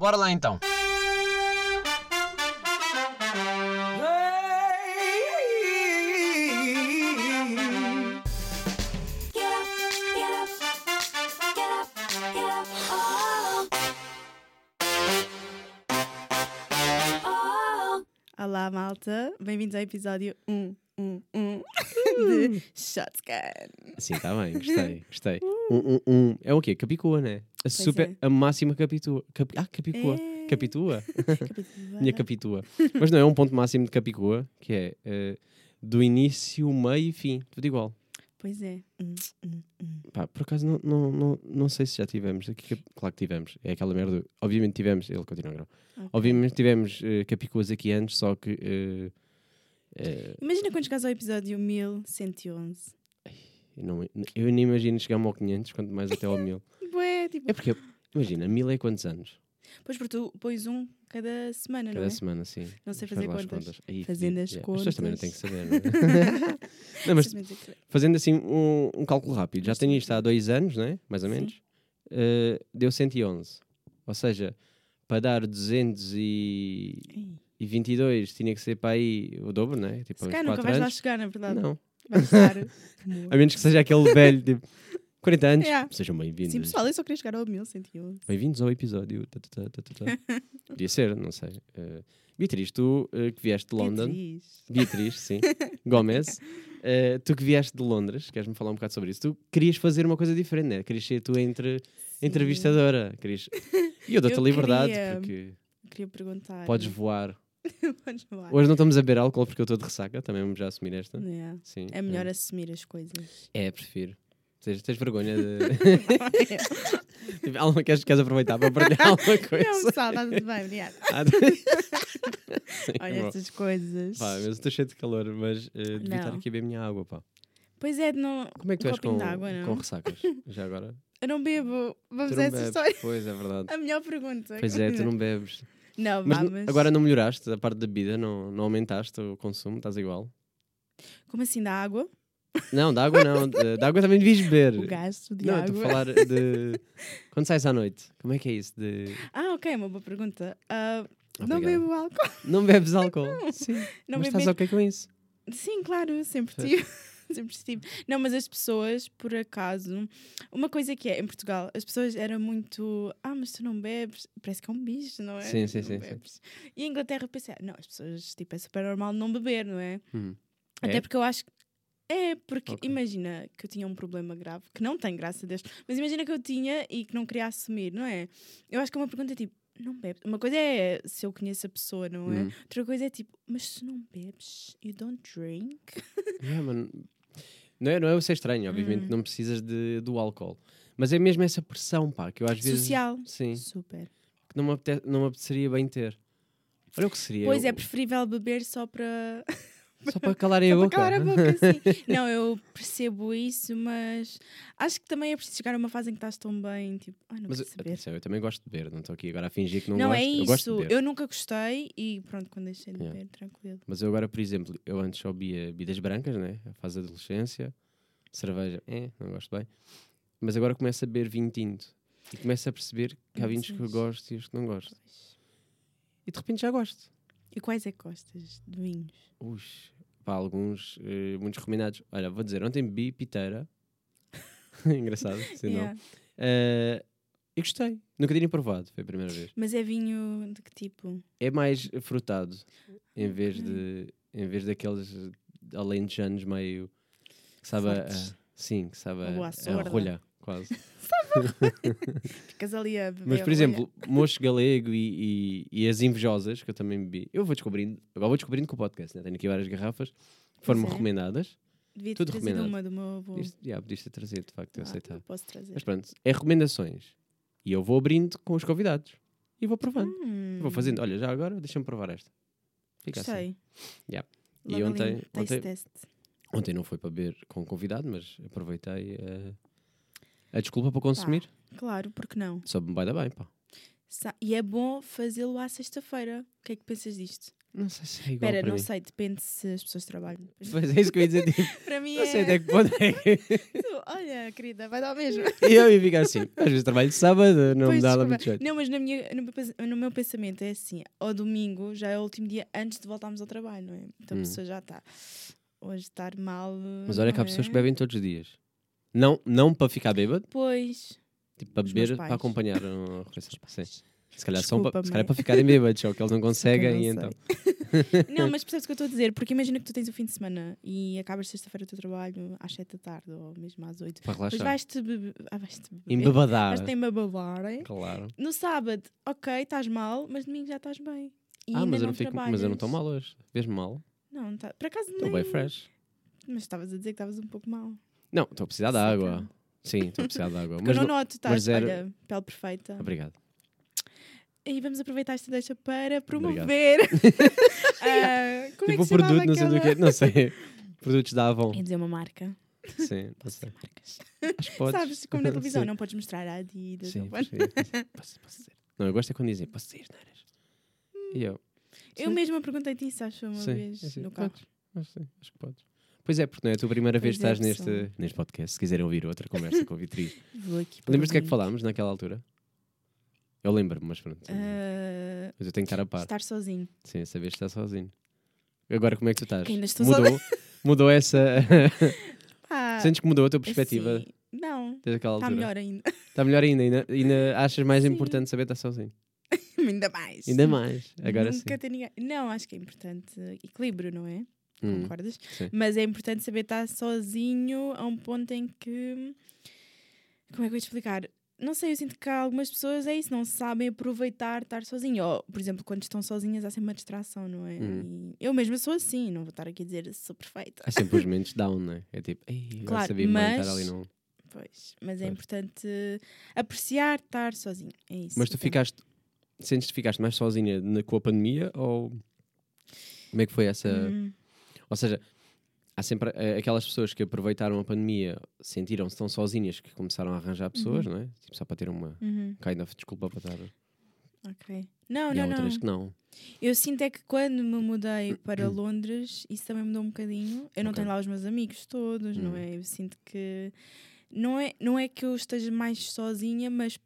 Bora lá então. Olá, malta. Bem-vindos ao episódio 1, 1, 1 de Shotgun. Sim, está bem, gostei, gostei. Um, um, um. É o quê? Capicua, né? A, super, é. a máxima capitua. Capi- ah, capicua. É. Capitua? Minha capitua. Mas não, é um ponto máximo de capicua, que é eh, do início, meio e fim. Tudo igual. Pois é. Hum, hum, hum. Pá, por acaso não, não, não, não sei se já tivemos. Aqui, cap- claro que tivemos. É aquela merda. Obviamente tivemos. Ele continua a gravar. Ok. Obviamente tivemos eh, capicuas aqui antes, só que. eh, eh, Imagina quando chegares ao episódio 1111. Eu, não, eu nem imagino chegar ao 500, quanto mais até ao 1000. Bué, tipo. É porque, imagina, 1000 é quantos anos? Pois porque tu pões um cada semana, não Cada é? semana, sim. Não sei Faz fazer lá as contas. Aí, Fazendo as Yeah. As pessoas também não têm que contas. saber, não é? não, mas que- fazendo assim um, um cálculo rápido, já tenho é isto há dois anos, né? mais ou menos, eh, deu 111. Ou seja, para dar 222 Ei. tinha que ser para aí o dobro, né? Tipo, Se calhar nunca 4 vais lá anos. chegar, na verdade. Não, Estar. a menos que seja aquele velho, tipo, 40 anos. Yeah. Sejam bem-vindos. Sim, pessoal, eu só queria chegar ao 1111. Bem-vindos ao episódio. tá, tá, tá, tá, tá, tá. Podia ser, não sei. Eh, Beatriz, tu eh, que vieste de London. Beatriz. Beatriz, sim. Gomes. Eh, tu que vieste de Londres, queres-me falar um bocado sobre isso? Tu querias fazer uma coisa diferente, né? Querias ser tu entre entrevistadora. Querias... E eu dou-te a Eu liberdade, queria. porque Queria perguntar. podes voar. Hoje não estamos a beber álcool porque eu estou de ressaca, também vamos já assumir esta. Yeah. Sim. É melhor assumir as coisas. É, prefiro. Tens, tens vergonha de. Tipo, Alma, queres, queres aproveitar para partilhar alguma coisa? Não, pessoal, está tudo bem, Sim, Olha bom. estas coisas. Pá, mas estou cheio de calor, mas eh, devia estar aqui a beber minha água, pá. Pois é, não, Como é que tu Um és com, água, não? com ressacas? Já agora? eu não bebo. Vamos a essa bebes. história. Pois, é verdade. A melhor pergunta. Pois é, tu não bebes. Não, Mas, vá, n- mas... agora não melhoraste a parte da bebida? Não, não aumentaste o consumo? Estás igual? Como assim, da água? Não, da água não. Da água também devias beber. O gasto de não, água. estou a falar de... Quando sais à noite, como é que é isso? De... Ah, ok, uma boa pergunta. Ah, não bebo álcool. Não bebes álcool? Sim. Não mas bebo estás ok com isso? Sim, claro, sempre tive. sempre tive. Não, mas as pessoas, por acaso, uma coisa que é, em Portugal, as pessoas eram muito. Ah, mas tu não bebes. Parece que é um bicho, não é? Sim, sim, sim, sim. E em Inglaterra eu pensei, ah, não, as pessoas, tipo, é super normal não beber, não é? Hum. Até É? porque eu acho que. É, porque Ok. imagina que eu tinha um problema grave, que não tem, graças a Deus, mas imagina que eu tinha e que não queria assumir, não é? Eu acho que é uma pergunta tipo, não bebes? Uma coisa é se eu conheço a pessoa, não é? Hum. Outra coisa é tipo, mas se não bebes, you don't drink? Yeah, mano. Não é, não é eu ser estranho, obviamente Hum. não precisas de, do álcool. Mas é mesmo essa pressão, pá, que eu às vezes. Social. Sim. Super. Que não me, apete- não me apeteceria bem ter. Olha o que seria. Pois é eu- preferível beber só para. Só para calarem a boca. calar a boca, sim. não, eu percebo isso, mas acho que também é preciso chegar a uma fase em que estás tão bem, tipo, ai, não Mas atenção, eu também gosto de beber, não estou aqui agora a fingir que não, Não, gosto. é Eu gosto de isso. beber. Eu nunca gostei e pronto, quando deixei de Yeah. beber, tranquilo. Mas eu agora, por exemplo, eu antes só bebia bebidas brancas, né? A fase da adolescência. Cerveja, é, não gosto bem. Mas agora começo a beber vinho tinto. E começo a perceber que há vinhos que eu gosto e os que não gosto. E de repente já gosto. E quais é que gostas de vinhos? Ux, pá, alguns, eh, muitos recomendados. Olha, vou dizer, ontem bebi piteira. Engraçado, se não. Yeah. Eh, e gostei. Nunca tinha provado, foi a primeira vez. Mas é vinho de que tipo? É mais frutado, em vez Ok. de em vez daqueles alentejanos meio que sabe a, a- sim, que sabe a, a rolha, quase. Ficas ali a beber. Mas, por exemplo, mocho galego e, e, e as invejosas, que eu também bebi, eu vou descobrindo, agora vou descobrindo com o podcast, né? tenho aqui várias garrafas que foram-me é. recomendadas. devia ter tudo recomendado. uma do meu avô. Isto, já, podias ter trazido, de facto, eu Ah, aceitava. não posso trazer. Mas pronto, é recomendações. E eu vou abrindo com os convidados. E vou provando. Hum, Vou fazendo, olha, já agora deixa-me provar esta. Fica assim. Gostei. Yeah. E Logo ontem- ontem-. Ontem não foi para beber com convidado, mas aproveitei eh, a desculpa para consumir. Claro, porque não? Só me vai dar bem, pá. Sa- E é bom fazê-lo à sexta-feira. O que é que pensas disto? Não sei se é igual Espera, não mim. sei, depende se as pessoas trabalham. Pois é isso que eu ia dizer. Tipo, Para mim não sei é. até que ponto é que. Olha, querida, vai dar o mesmo. E eu ia ficar assim. Às vezes trabalho de sábado, não me Pois, dá lá muito jeito. Não, mas na minha, no, meu, pensamento é assim: ao domingo já é o último dia antes de voltarmos ao trabalho, não é? Então a Hum. pessoa já está. Hoje estar mal. Mas olha que há não pessoas que é? bebem todos os dias. Não, não para ficar bêbado, Pois. tipo para Os meus beber, para acompanhar a refeição. Sim. Se calhar, são Desculpa, para, se calhar mãe. para ficarem bêbados, só que eles não conseguem não e então. Não, mas percebes o que eu estou a dizer? Porque imagina que tu tens o fim de semana e acabas sexta-feira o teu trabalho às 7 da tarde ou mesmo às 8. Para Depois relaxar. vais-te beber. Ah, vais-te beber. Embebadar. Vais-te hein? Claro. No sábado, ok, estás mal, mas domingo já estás bem. E Ah, ainda mas eu, não não fico, mas eu não estou mal hoje. Vês-me mal? Não, tá. por acaso Estou nem. bem fresh. Mas estavas a dizer que estavas um pouco mal. Não, estou a precisar de água. Sim, estou a precisar de água. Mas eu não não- noto, estás, zero- olha, pele perfeita. Obrigado. E vamos aproveitar esta deixa para promover. Ah, como é tipo que se chamava produto, não sei do aquela- que Não sei. Produtos da Avon. Ia dizer uma marca. Sim, não sei. Marcas. Acho que podes. Sabes, como na televisão, Sim. não podes mostrar a Adidas. Sim, posso, posso, posso dizer. Não, eu gosto é quando dizem, posso dizer, neiras. E eu, Eu Sim. mesma perguntei-te isso, acho, uma Sim, vez é no carro. podes. acho, sim, acho que podes. Pois é, porque não é a tua primeira vez que Pois é, estás neste, neste podcast. Se quiserem ouvir outra conversa com a Beatriz. Vou aqui pôr Lembras do que é que falámos naquela altura? Eu lembro-me, mas pronto. Ah, Mas eu tenho que estar a par. estar sozinho. Sim, saber estar sozinho. Agora como é que tu estás? Que ainda estou mudou, mudou essa. Ah, Sentes que mudou a tua perspectiva assim, não, desde aquela está altura? melhor ainda. Está melhor ainda, ainda. Ainda achas mais Sim. importante saber estar sozinho? ainda mais. Ainda mais. Agora Nunca sim. ninguém. Não, acho que é importante equilíbrio, não é? Hum, Concordas? sim. Mas é importante saber estar sozinho a um ponto em que. Como é que eu vou te explicar? Não sei, eu sinto que há algumas pessoas é isso, não sabem aproveitar estar sozinho. Ou, por exemplo, quando estão sozinhas há sempre uma distração, não é? Hum. Eu mesma sou assim, não vou estar aqui a dizer sou perfeita. Há sempre os momentos down, não é? É tipo, ei, Claro, sabia mas- estar ali não. Pois, mas é Pois. importante apreciar estar sozinho. É isso. Mas tu Então, ficaste. Sentes que ficaste mais sozinha na- com a pandemia ou. Como é que foi essa. hum, Ou seja, há sempre eh, aquelas pessoas que aproveitaram a pandemia, sentiram-se tão sozinhas que começaram a arranjar pessoas, não é? Tipo, só para ter uma uhum, kind of desculpa para estar. ok. Não, e há não, outras não. que não. Eu sinto é que quando me mudei para Londres, isso também mudou um bocadinho. Eu não Ok. tenho lá os meus amigos todos, não Hum. é? Eu sinto que não é, não é que eu esteja mais sozinha, mas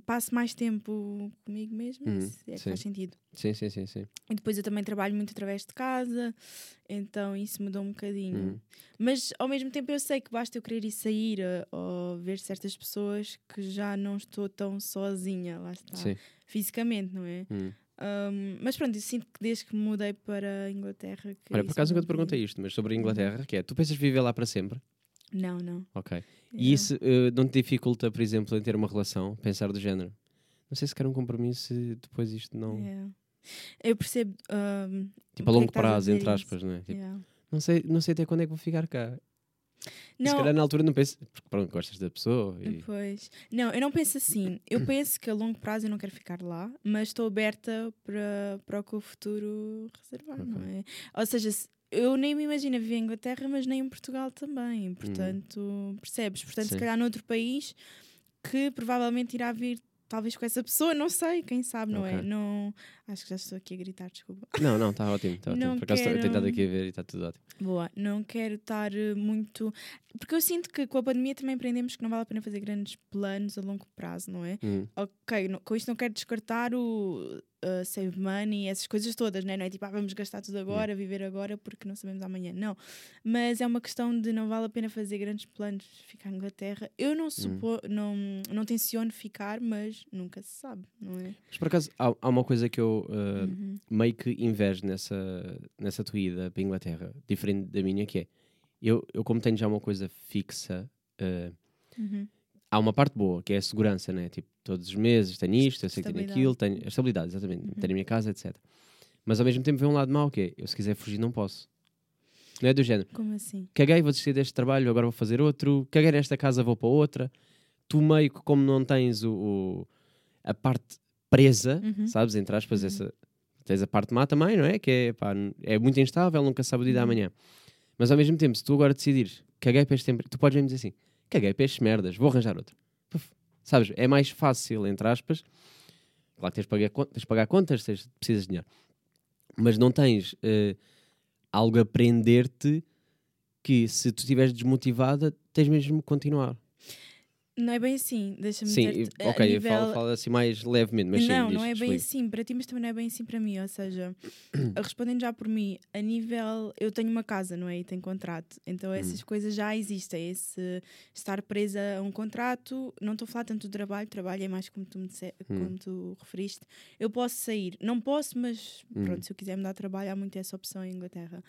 passo mais tempo comigo mesma, Hum, se é faz sentido. Sim, sim, sim, sim. E depois eu também trabalho muito através de casa, então isso mudou um bocadinho. Hum. Mas ao mesmo tempo eu sei que basta eu querer ir sair eh, ou ver certas pessoas que já não estou tão sozinha, lá está. Sim. Fisicamente, não é? Um, mas pronto, eu sinto que desde que mudei para a Inglaterra. Olha, por acaso nunca te perguntei isto, mas sobre a Inglaterra, que é, tu pensas viver lá para sempre? Não, não. Ok. E Yeah. isso eh, não te dificulta, por exemplo, em ter uma relação, pensar do género? Não sei se quer um compromisso se depois isto não. Yeah. Eu percebo. um, Tipo, a é longo que estás a prazo, dizer entre isso. aspas, não é? Tipo, yeah. não, sei, não sei até quando é que vou ficar cá. E se Não, calhar na altura não penso, porque pronto, gostas da pessoa e. Pois. Não, eu não penso assim. Hum. Eu penso que a longo prazo eu não quero ficar lá, mas estou aberta para, para o que o futuro reservar, não é? Ou seja, se- eu nem me imagino viver em Inglaterra, mas nem em Portugal também. Portanto, percebes? Portanto, Hum. Sim. se calhar noutro país que provavelmente irá vir. Talvez com essa pessoa, não sei, quem sabe, não é? Ok. Não, acho que já estou aqui a gritar, desculpa. Não, não, está ótimo, está ótimo. Por acaso estou- eu tenho estado quero- aqui a ver e está tudo ótimo. Boa, não quero estar eh, muito. Porque eu sinto que com a pandemia também aprendemos que não vale a pena fazer grandes planos a longo prazo, não é? Hum, Ok, não- com isto não quero descartar o uh, save money, essas coisas todas, né? não é tipo, ah, vamos gastar tudo agora, viver agora porque não sabemos amanhã. Não, mas é uma questão de não vale a pena fazer grandes planos, ficar em Inglaterra. Eu não, supo, não, não tenciono ficar, mas nunca se sabe, não é? Mas por acaso há, há uma coisa que eu uh, Uhum. meio que invejo nessa, nessa tua ida para a Inglaterra, diferente da minha, que é eu, eu como tenho já uma coisa fixa, uh, Uhum. há uma parte boa, que é a segurança, né? Tipo, todos os meses tenho isto, eu sei que tenho aquilo, tenho a estabilidade, exatamente, Uhum. tenho a minha casa, etc. Mas ao mesmo tempo vem um lado mau, que é eu se quiser fugir não posso. Não é do género. Como assim? caguei, vou desistir deste trabalho, agora vou fazer outro, caguei nesta casa, vou para outra. Tu meio que como não tens o, o- a parte presa, Uhum. sabes, entre aspas, Uhum. essa, tens a parte má também, não é? Que é, pá, é muito instável, nunca sabe o dia da Uhum. amanhã. Mas ao mesmo tempo, se tu agora decidires, caguei para este tempo, tu podes mesmo dizer assim, caguei para estes merdas, vou arranjar outro. Puf. Sabes, é mais fácil, entre aspas, claro que tens de pagar, tens de pagar contas, tens, precisas de dinheiro. mas não tens eh, algo a prender-te que se tu estiveres desmotivada, tens mesmo que continuar. Não é bem assim, deixa-me Sim, dizer e- ok, fala, fala assim mais levemente, mas sim, não, diz, não é bem explica. assim para ti, mas também não é bem assim para mim. Ou seja, respondendo já por mim, a nível. Eu tenho uma casa, não é? E tenho contrato. Então Hum. essas coisas já existem. Esse estar presa a um contrato, não estou a falar tanto do trabalho, trabalho é mais como tu, me disse, Hum. como tu referiste. Eu posso sair, não posso, mas Hum. pronto, se eu quiser mudar de trabalho, há muito essa opção em Inglaterra.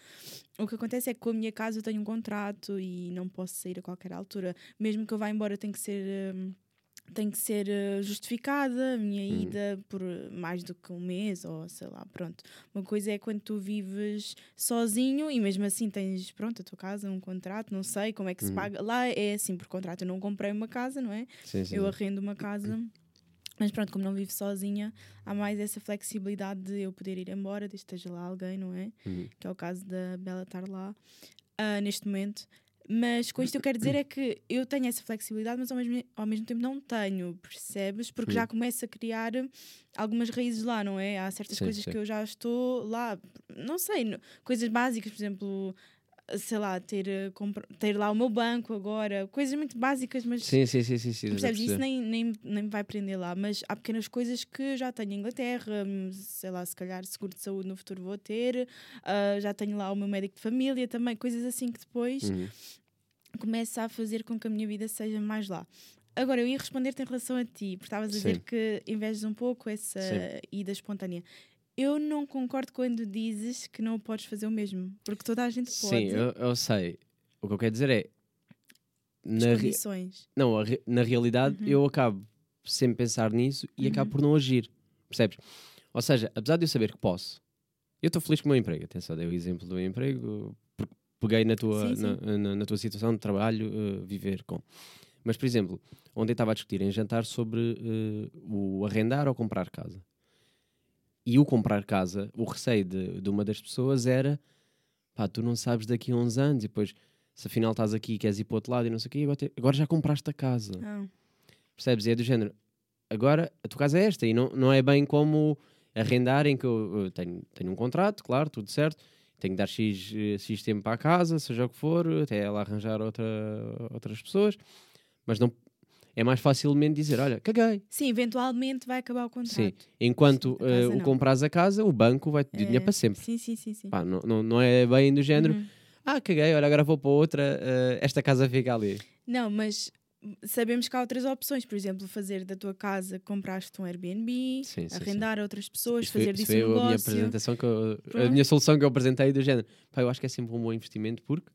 O que acontece é que com a minha casa eu tenho um contrato e não posso sair a qualquer altura. Mesmo que eu vá embora, tem que ser. Hum, tem que ser eh, justificada a minha Hum. ida por eh, mais do que um mês ou sei lá, pronto. Uma coisa é quando tu vives sozinho e mesmo assim tens, pronto, a tua casa, um contrato, não sei como é que se Uhum. paga. Lá é assim por contrato, eu não comprei uma casa, não é? Sim, sim, Eu arrendo uma casa. Mas pronto, como não vivo sozinha, há mais essa flexibilidade de eu poder ir embora, que esteja lá alguém, não é? Uhum. que é o caso da Bela estar lá ah, neste momento. Mas com isto eu quero dizer é que eu tenho essa flexibilidade, mas ao mesmo, ao mesmo tempo não tenho, percebes? Porque Sim. já começo a criar algumas raízes lá, não é? Há certas Sim, coisas sim. que eu já estou lá, não sei, coisas básicas, por exemplo, sei lá, ter, eh, ter lá o meu banco agora, coisas muito básicas, mas Sim, sim, sim, sim, sim, percebes? Isso nem, nem, nem me vai prender lá, mas há pequenas coisas que já tenho em Inglaterra, hum, sei lá, se calhar seguro de saúde no futuro vou ter, ah, já tenho lá o meu médico de família também, coisas assim que depois Uhum. começa a fazer com que a minha vida seja mais lá. Agora, eu ia responder-te em relação a ti, porque estavas a dizer que invejas um pouco essa Sim. ida espontânea. Eu não concordo quando dizes que não podes fazer o mesmo, porque toda a gente pode. Sim, eu, eu sei. O que eu quero dizer é. Na, re- condições. não, re- na realidade, Uhum. eu acabo sempre pensar nisso e acabo Uhum. por não agir. Percebes? Ou seja, apesar de eu saber que posso, eu estou feliz com o meu emprego. Atenção, dei o exemplo do meu emprego, peguei na tua, Sim, sim. na, na- na tua situação de trabalho, eh, viver com. Mas, por exemplo, ontem estava a discutir em jantar sobre eh, o arrendar ou comprar casa. E o comprar casa, o receio de, de uma das pessoas era pá, tu não sabes daqui a uns anos e depois, se afinal estás aqui e queres ir para o outro lado e não sei o quê, agora, já compraste a casa. Ah, Percebes? E é do género. Agora a tua casa é esta e não, não é bem como arrendar em que eu, eu tenho, tenho um contrato, claro, tudo certo. Tenho que dar X, eh, X tempo para a casa, seja o que for, até ela arranjar outra, outras pessoas. Mas não é mais facilmente dizer: olha, caguei. Sim, eventualmente vai acabar o contrato. Sim. Enquanto Sim, casa o compras a casa, o banco vai te É, dinheiro para sempre. Sim, sim, sim. sim. Pá, não, não, não é bem do género: Uhum. ah, caguei, olha, agora vou para outra, eh, esta casa fica ali. Não, mas sabemos que há outras opções, por exemplo, fazer da tua casa, compraste um Airbnb, Sim, sim, arrendar a outras pessoas, Isso fazer isso disso foi um a minha negócio. apresentação que eu- a minha solução que eu apresentei do género. Pá, eu acho que é sempre um bom investimento porque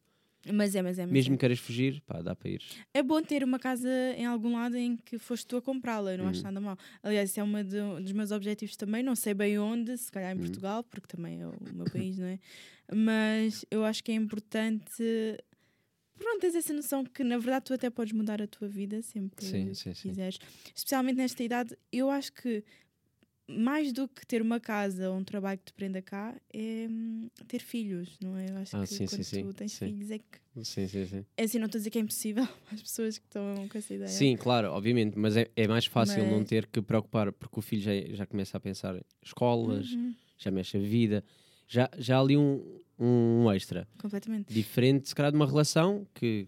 Mas é, mas é, mas mesmo é. que queiras fugir, pá, dá para ir. É bom ter uma casa em algum lado em que foste tu a comprá-la, não Uhum. acho nada mal. Aliás, isso é um dos meus objetivos também, não sei bem onde, se calhar em Uhum. Portugal, porque também é o meu país, não é? Mas eu acho que é importante. Pronto, tens essa noção que na verdade tu até podes mudar a tua vida sempre sim, sim. quiseres. Especialmente nesta idade, eu acho que mais do que ter uma casa ou um trabalho que te prenda cá é hum, ter filhos, não é? Eu acho Ah, que sim, quando sim, tu tens sim. filhos é que. Sim, sim, sim. É assim, não estou a dizer que é impossível às pessoas que estão com essa ideia. Sim, claro, obviamente, mas é, é mais fácil não Mas- ter que preocupar porque o filho já, já começa a pensar em escolas, Uhum, já mexe a vida, já, já há ali um, um extra. completamente. Diferente, se calhar, de uma relação que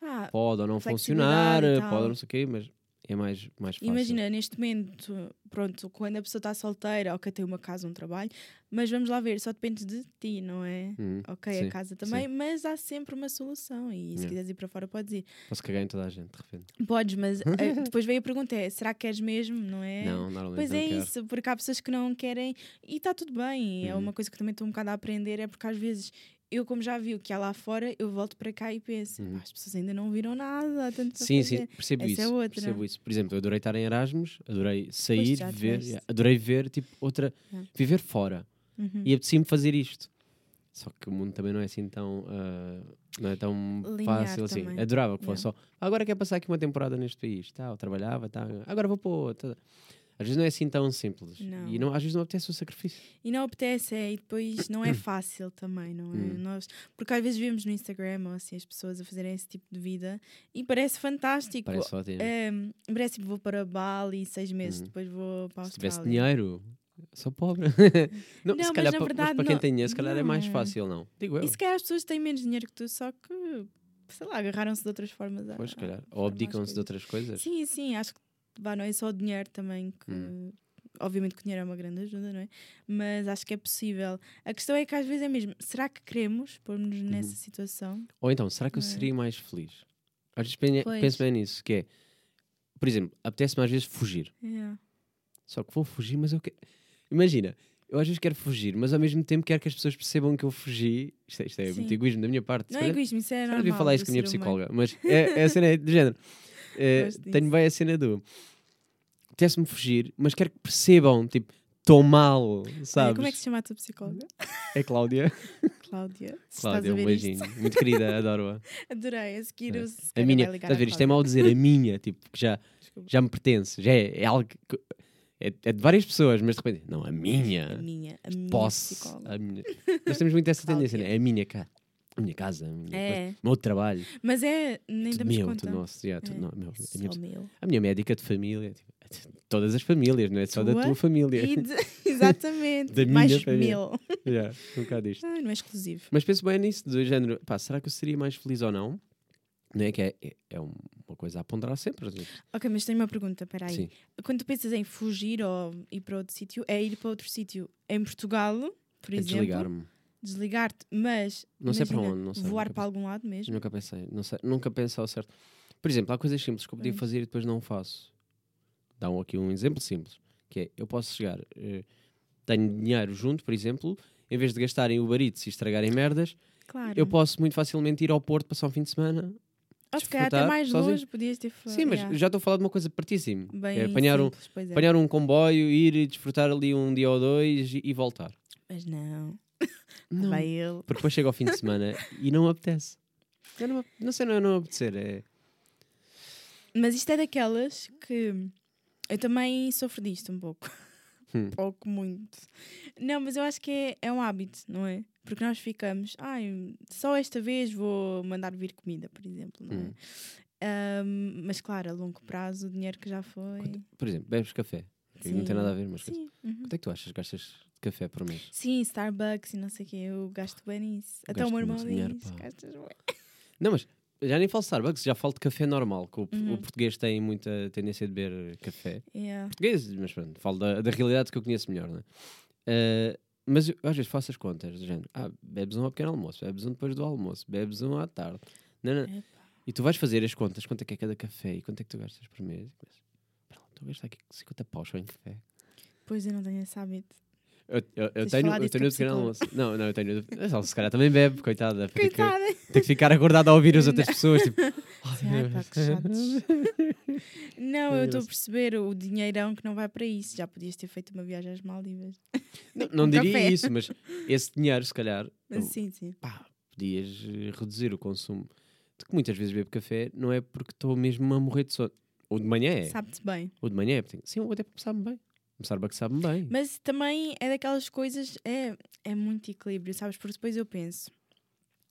Ah, pode ou não funcionar, pode ou não sei o quê, mas é mais, mais fácil. Imagina, neste momento, pronto, quando a pessoa está solteira, ok, tem uma casa, um trabalho, mas vamos lá ver, só depende de ti, não é? Uhum, Ok, sim, a casa também, mas há sempre uma solução e se Yeah. quiseres ir para fora, podes ir. Posso cagar em toda a gente, de repente. Podes, mas eh, depois vem a pergunta: é será que queres mesmo? Não é? Não, normalmente Pois não é quero. isso, porque há pessoas que não querem e está tudo bem. É Uhum. uma coisa que também estou um bocado a aprender, é porque às vezes eu, como já vi o que há lá fora, eu volto para cá e penso: Uhum. "Pá, as pessoas ainda não viram nada, há tanto Sim, fazer." sim, percebo Essa isso. é outra. Percebo isso. Por exemplo, eu adorei estar em Erasmus, adorei sair, ver, yeah, adorei ver, tipo, outra. Yeah. viver fora. Uhum. E apetecia-me fazer isto. Só que o mundo também não é assim tão. ah, não é tão Linear fácil assim. também. Adorava que fosse Yeah. só. "Ah, Agora quer passar aqui uma temporada neste país. Tá, eu trabalhava, tá, agora vou para outra. Às vezes não é assim tão simples. Não. E não, às vezes não apetece o sacrifício. E não apetece, é, e depois não é fácil também, não é? Hum. Nós, porque às vezes vemos no Instagram ou assim as pessoas a fazerem esse tipo de vida e parece fantástico. Parece ótimo. É, parece tipo, vou para Bali seis meses, Uhum. depois vou para a Se tivesse Austrália. dinheiro, Sou pobre. não, Não, se mas calhar na pa- verdade para quem não- tem dinheiro, se calhar é mais não. fácil, não? Digo eu. E se calhar as pessoas têm menos dinheiro que tu, só que, sei lá, agarraram-se de outras formas. a- Pois, se calhar. a Ou abdicam-se de outras coisas. Sim, sim, acho que vá, não é só o dinheiro também que. Hum. Obviamente que o dinheiro é uma grande ajuda, não é? Mas acho que é possível. A questão é que às vezes é mesmo, será que queremos pôr-nos Uhum. nessa situação? Ou então, será que eu é? seria mais feliz? Às vezes Pois. penso bem nisso, que é, por exemplo, apetece-me às vezes fugir. Yeah. Só que vou fugir, mas eu quero. Imagina, eu às vezes quero fugir, mas ao mesmo tempo quero que as pessoas percebam que eu fugi. Isto é, isto é muito egoísmo da minha parte. Não é egoísmo, isso é normal. devia falar isso com a minha ser humano. psicóloga, mas é, é a cena é do género. Gosto tenho bem a cena do. Apetece-me fugir, mas quero que percebam, tipo, estou mal, Olha, sabes? como é que se chama a tua psicóloga? É Cláudia. Cláudia. Cláudia, um beijinho. isto. Muito querida, adoro-a. Adorei. A seguir, É. se A minha, estás a ver? Isto é mal dizer a minha, tipo, que já, Desculpa. já me pertence. Já é, é algo que. É, é de várias pessoas, mas de repente, não, a minha. A minha, a minha psicóloga. A minha. Nós temos muito essa tendência, né? É a minha casa. A minha casa, a minha, coisa, É, o meu trabalho. mas é, nem Tudo damos meu, conta. tudo nosso. tudo É. no- meu, a, minha, meu. a minha médica de família. tipo, todas as famílias, não é só da Tua tua família. De- exatamente. Da minha mais família. mil. Já, um bocado isto. Ah, não é exclusivo. Mas penso bem nisso, do género, pá, será que eu seria mais feliz ou não? Não é que é, é, é um- uma coisa a ponderar sempre. Ok, mas tenho uma pergunta, peraí. Sim. Quando tu pensas em fugir ou ir para outro sítio, é ir para outro sítio em Portugal, por É exemplo, desligar-me. Desligar-te, mas Não sei para onde, não sei, voar para algum lado mesmo. Nunca pensei, não sei, nunca pensei ao certo. Por exemplo, há coisas simples que eu podia fazer e depois não faço. Dá um- aqui um exemplo simples, que é, eu posso chegar, eh, tenho dinheiro junto, por exemplo, em vez de gastarem Uber Eats e estragarem merdas, Claro. eu posso muito facilmente ir ao Porto passar um fim de semana. Ou se calhar até mais sozinho. longe podias ter feito. Sim, mas já estou a falar de uma coisa pertíssimo. Bem é apanhar, um, simples, pois é. apanhar um comboio, ir e desfrutar ali um dia ou dois e, e voltar. Mas não. Não, Vai ele. porque depois chega ao fim de semana e não apetece. Eu não, não sei, não é não apetecer, é... Mas isto é daquelas que eu também sofro disto um pouco. Hum. pouco, muito. Não, mas eu acho que é, é um hábito, não é? Porque nós ficamos, ai, só esta vez vou mandar vir comida, por exemplo, não é? Hum. Ahm, mas claro, a longo prazo, o dinheiro que já foi. Por exemplo, bebes café. que Não tem Sim. nada a ver, mas Sim, uhum. quanto é que tu achas que gastas café por mês? Sim, Starbucks e não sei o quê, eu gasto bem nisso. Até o meu irmão diz, gastas bem. Não, mas já nem falo de Starbucks, já falo de café normal, que o, o Uhum. português tem muita tendência de beber café. Yeah. Português, mas pronto, falo da, da realidade que eu conheço melhor, não é? Eh, mas eu, às vezes faço as contas, do género, ah, bebes um ao pequeno almoço, bebes um depois do almoço, bebes um à tarde. Não, não. E tu vais fazer as contas, quanto é que é cada café e quanto é que tu gastas por mês. E começas, "Espera lá, Estou a gastar aqui 50 paus em café. Pois eu não tenho esse hábito. Eu, eu, eu tenho, eu tenho com a o pequeno psicóloga. almoço. Não, não, eu tenho. Ela se calhar também bebe, coitada. Tem que, Coitada! tem que ficar acordada a ouvir as outras pessoas. Tipo, chatos. Não, eu estou a perceber o dinheirão que não vai para isso. Já podias ter feito uma viagem às Maldivas. não não diria café. isso, mas esse dinheiro, se calhar, sim, sim. pá, podias eh, reduzir o consumo. De que muitas vezes bebo café não é porque estou mesmo a morrer de sono. Ou de manhã é. Sabe-te bem. Ou de manhã é. Sim, ou até porque sabe-me bem. A que sabe-me bem. Mas também é daquelas coisas, é, é muito equilíbrio, sabes? Porque depois eu penso,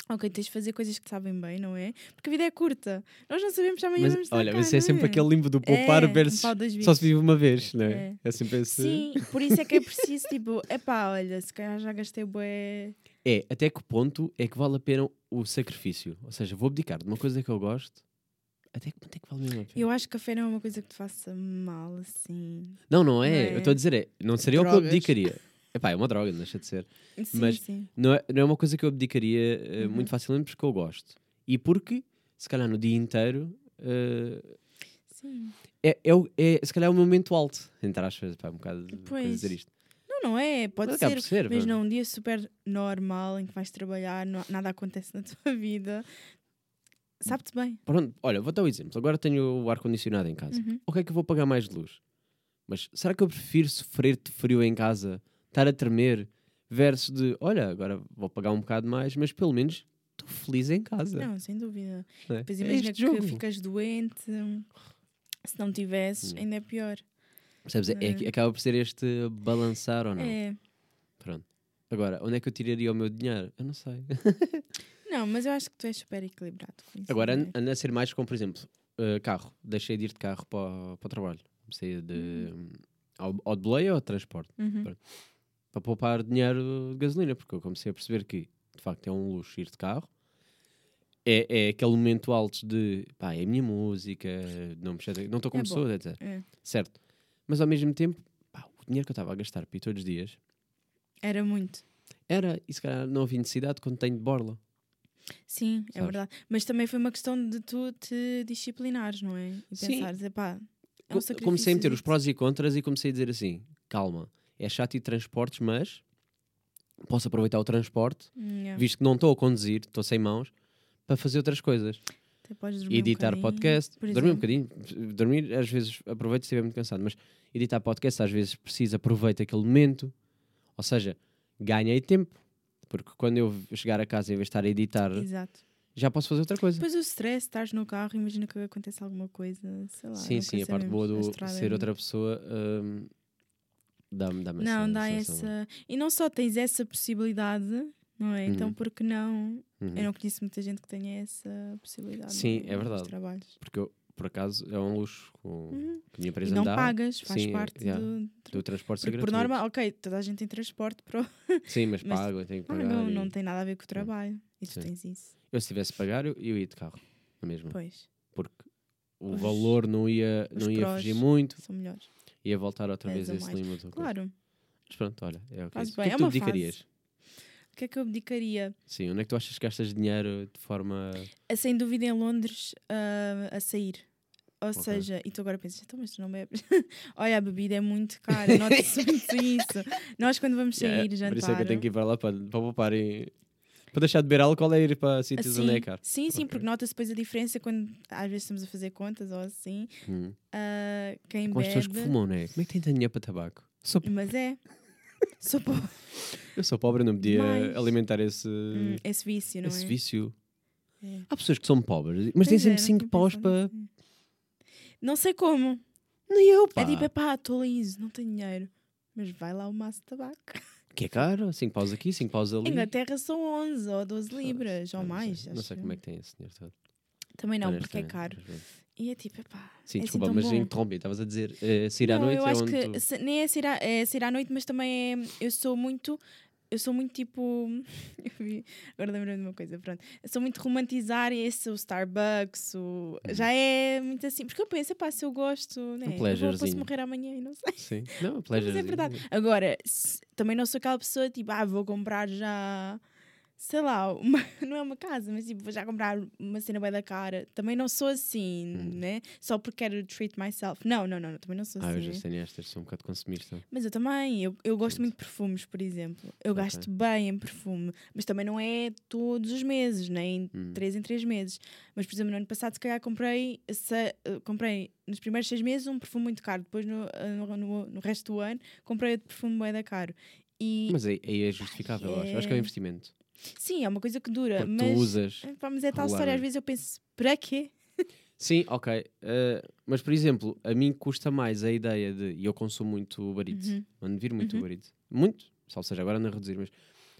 ok, tens de fazer coisas que sabem bem, não é? Porque a vida é curta. Nós não sabemos se amanhã Mas, vamos estar olha, cá, mas é sempre aquele limbo do É, poupar um versus só se vive uma vez, não é? É. É, sempre esse. Sim, por isso é que é preciso, tipo, epá, olha, se calhar já gastei bué. É, até que ponto é que vale a pena o sacrifício? Ou seja, vou abdicar de uma coisa que eu gosto, até que ponto é que vale mesmo a pena? Eu acho que café não é uma coisa que te faça mal, assim. Não, não é. Não é? Eu estou a dizer, é, não seria o que eu Drogas. abdicaria. Epá, é uma droga, não deixa de ser. Sim, Mas- sim. Não é, não é uma coisa que eu abdicaria eh, Uhum. muito facilmente porque eu gosto. E porque, se calhar no dia inteiro, eh, Sim. é, é, é, se calhar é o meu momento alto, entre aspas, pá, um bocado de Pois. dizer isto. Não, não é. Pode acaba ser. ser, Mas pá. num dia super normal em que vais trabalhar, não- nada acontece na tua vida. Sabe-te bem. Pronto, olha, vou dar um exemplo. Agora tenho o ar-condicionado em casa. Uhum. Ok que eu vou pagar mais de luz. Mas será que eu prefiro sofrer de frio em casa, estar a tremer, versus de, olha, agora vou pagar um bocado mais, mas pelo menos estou feliz em casa. Não, sem dúvida. não é? Depois É imagina este que jogo. ficas doente. Se não tivesses, Hum. ainda é pior. Percebes? É, É. que acaba por ser este balançar ou não. É. Pronto. Agora, onde é que eu tiraria o meu dinheiro? Eu não sei. Não, mas eu acho que tu és super equilibrado com isso. Agora ando é? ando a ser mais como, por exemplo, uh, carro. Deixei de ir de carro para, o- para o trabalho. Comecei de, Hum. Ou, ou de boleia ou de transporte. Uhum. Para poupar dinheiro de gasolina, porque eu comecei a perceber que, de facto, é um luxo ir de carro. É, é aquele momento alto de, pá, é a minha música, não me não estou como É bom. pessoa, etc. É. Certo. Mas ao mesmo tempo, pá, o dinheiro que eu estava a gastar para ir todos os dias Era muito. era, e se calhar não havia necessidade quando tenho de borla. Sim, é Sabes? verdade. Mas também foi uma questão de tu te disciplinares, não é? E Sim. pensares, epá, é um comecei a meter os prós e contras e comecei a dizer assim: calma, é chato ir transportes, mas posso aproveitar o transporte, Yeah. visto que não estou a conduzir, estou sem mãos, para fazer outras coisas. Até podes dormir um editar bocadinho, podcast, dormir um bocadinho, dormir às vezes aproveito se estiver muito cansado, mas editar podcast às vezes preciso, aproveito aquele momento, ou seja, ganhei tempo, porque quando eu chegar a casa em vez de estar a editar, Exato. já posso fazer outra coisa. Depois o stress, estás no carro, imagina que acontece alguma coisa, sei lá. sim, sim, a parte boa do é ser muito- outra pessoa hum, dá-me dá Não, dá essa. E não só tens essa possibilidade, não é? Então, Uhum. por que não? Uhum. Eu não conheço muita gente que tenha essa possibilidade. Sim, no- é nos verdade. trabalhos. Porque eu, por acaso, é um luxo com Uhum. que a minha E empresa não dá. pagas, faz Sim, parte yeah, do. do transporte ser por norma, ok, toda a gente tem transporte. Sim, mas, mas pago, tenho que pagar. pagam, e- não tem nada a ver com o trabalho. E tu Sim. tens isso. Eu se tivesse pagar, eu, eu ia de carro, na mesma. Pois, porque o Os- valor não ia, não ia fugir muito, são melhores. ia voltar outra vez a esse limite. Claro. Mas pronto, olha, é o que é bem, é é tu uma abdicarias? O que é que eu abdicaria? Sim, onde é que tu achas que gastas dinheiro de forma. Ah, Sem dúvida em Londres ah, a sair. Ou Ok. seja, e tu agora pensas, então, mas tu não bebes? Olha, a bebida é muito cara, nota-se muito isso. Nós, quando vamos sair, Yeah, jantar. Por isso é que eu tenho que ir para lá para, para poupar e. Para deixar de beber álcool é ir para sítios onde é caro. sim, sim, Ok. porque nota-se depois a diferença quando às vezes estamos a fazer contas ou assim. Hum. ah, quem Com as pessoas que bebe. fumam, não é? Como é que tem dinheiro para tabaco? Sou, Mas é. Sou pobre. eu sou pobre, não podia Mais. alimentar esse, Hum, esse vício, não esse é? vício. É. Há pessoas que são pobres, mas têm Pois é, sempre não 5 tinha paus para. Não sei como. Nem eu, pá. É tipo, pá, estou liso, não tenho dinheiro. Mas vai lá o maço de tabaco. Que é caro, 5 paus aqui, 5 paus ali. Em Inglaterra são 11 ou 12 libras Ah, ou não mais. sei. Não sei como é que tem esse dinheiro todo. Também não, porque é caro. Mas. E é tipo, pá. Sim, é assim desculpa, tão mas bom. interrompi. Estavas a dizer eh, sair à noite eu é acho que tu... se- nem é sair, à, é sair à noite, mas também é. Eu sou muito. Eu sou muito tipo. eu agora lembrei-me de uma coisa, pronto. Eu sou muito romantizar esse, o Starbucks, o, já é muito assim. Porque eu penso, pá, se eu gosto, né? eu vou, posso morrer amanhã e não sei. Sim, não, Mas pleasure. é verdade. Agora, se- também não sou aquela pessoa tipo, ah, vou comprar já, sei lá, uma- não é uma casa, mas tipo, vou já comprar uma cena bem da cara. Também não sou assim, Hum. né? Só porque quero treat myself. Não, não, não, não, também não sou Ah, eu assim. já sei nestas, sou um bocado consumista. Mas eu também, eu, eu gosto muito de perfumes, por exemplo. Eu Ok. gasto bem em perfume, mas também não é todos os meses, nem Hum. três em três meses. Mas, por exemplo, no ano passado, se calhar, comprei, se- eh, comprei nos primeiros seis meses um perfume muito caro. Depois, no, eh, no, no- resto do ano, comprei outro perfume bem da caro. E Mas aí, aí é justificável, eu acho. Acho que é um é. investimento. Sim, é uma coisa que dura, Porque mas. tu usas. Pá, mas é tal história, às vezes eu penso, para quê? Sim, ok. eh, mas, por exemplo, a mim custa mais a ideia de. E eu consumo muito Uber Eats. Uhum. Mando vir muito Uhum. Uber Eats. Muito. Só seja, agora a reduzir, mas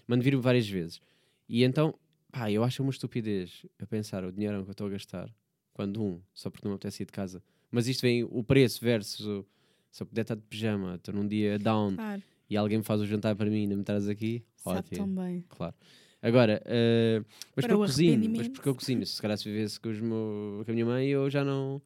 mando vir várias vezes. E então, pá, eu acho uma estupidez a pensar o dinheiro que eu estou a gastar. Quando, um, só porque não me apetece ir de casa. Mas isto vem o preço versus o. Se eu puder estar de pijama, estou num dia down Claro, e alguém me faz o jantar para mim e ainda me traz aqui, sabe ótimo. tão bem. Claro. Agora, eh, mas porque o eu cozinho, mas porque eu cozinho. Se calhar se vivesse com, os meu- com a minha mãe, eu já não,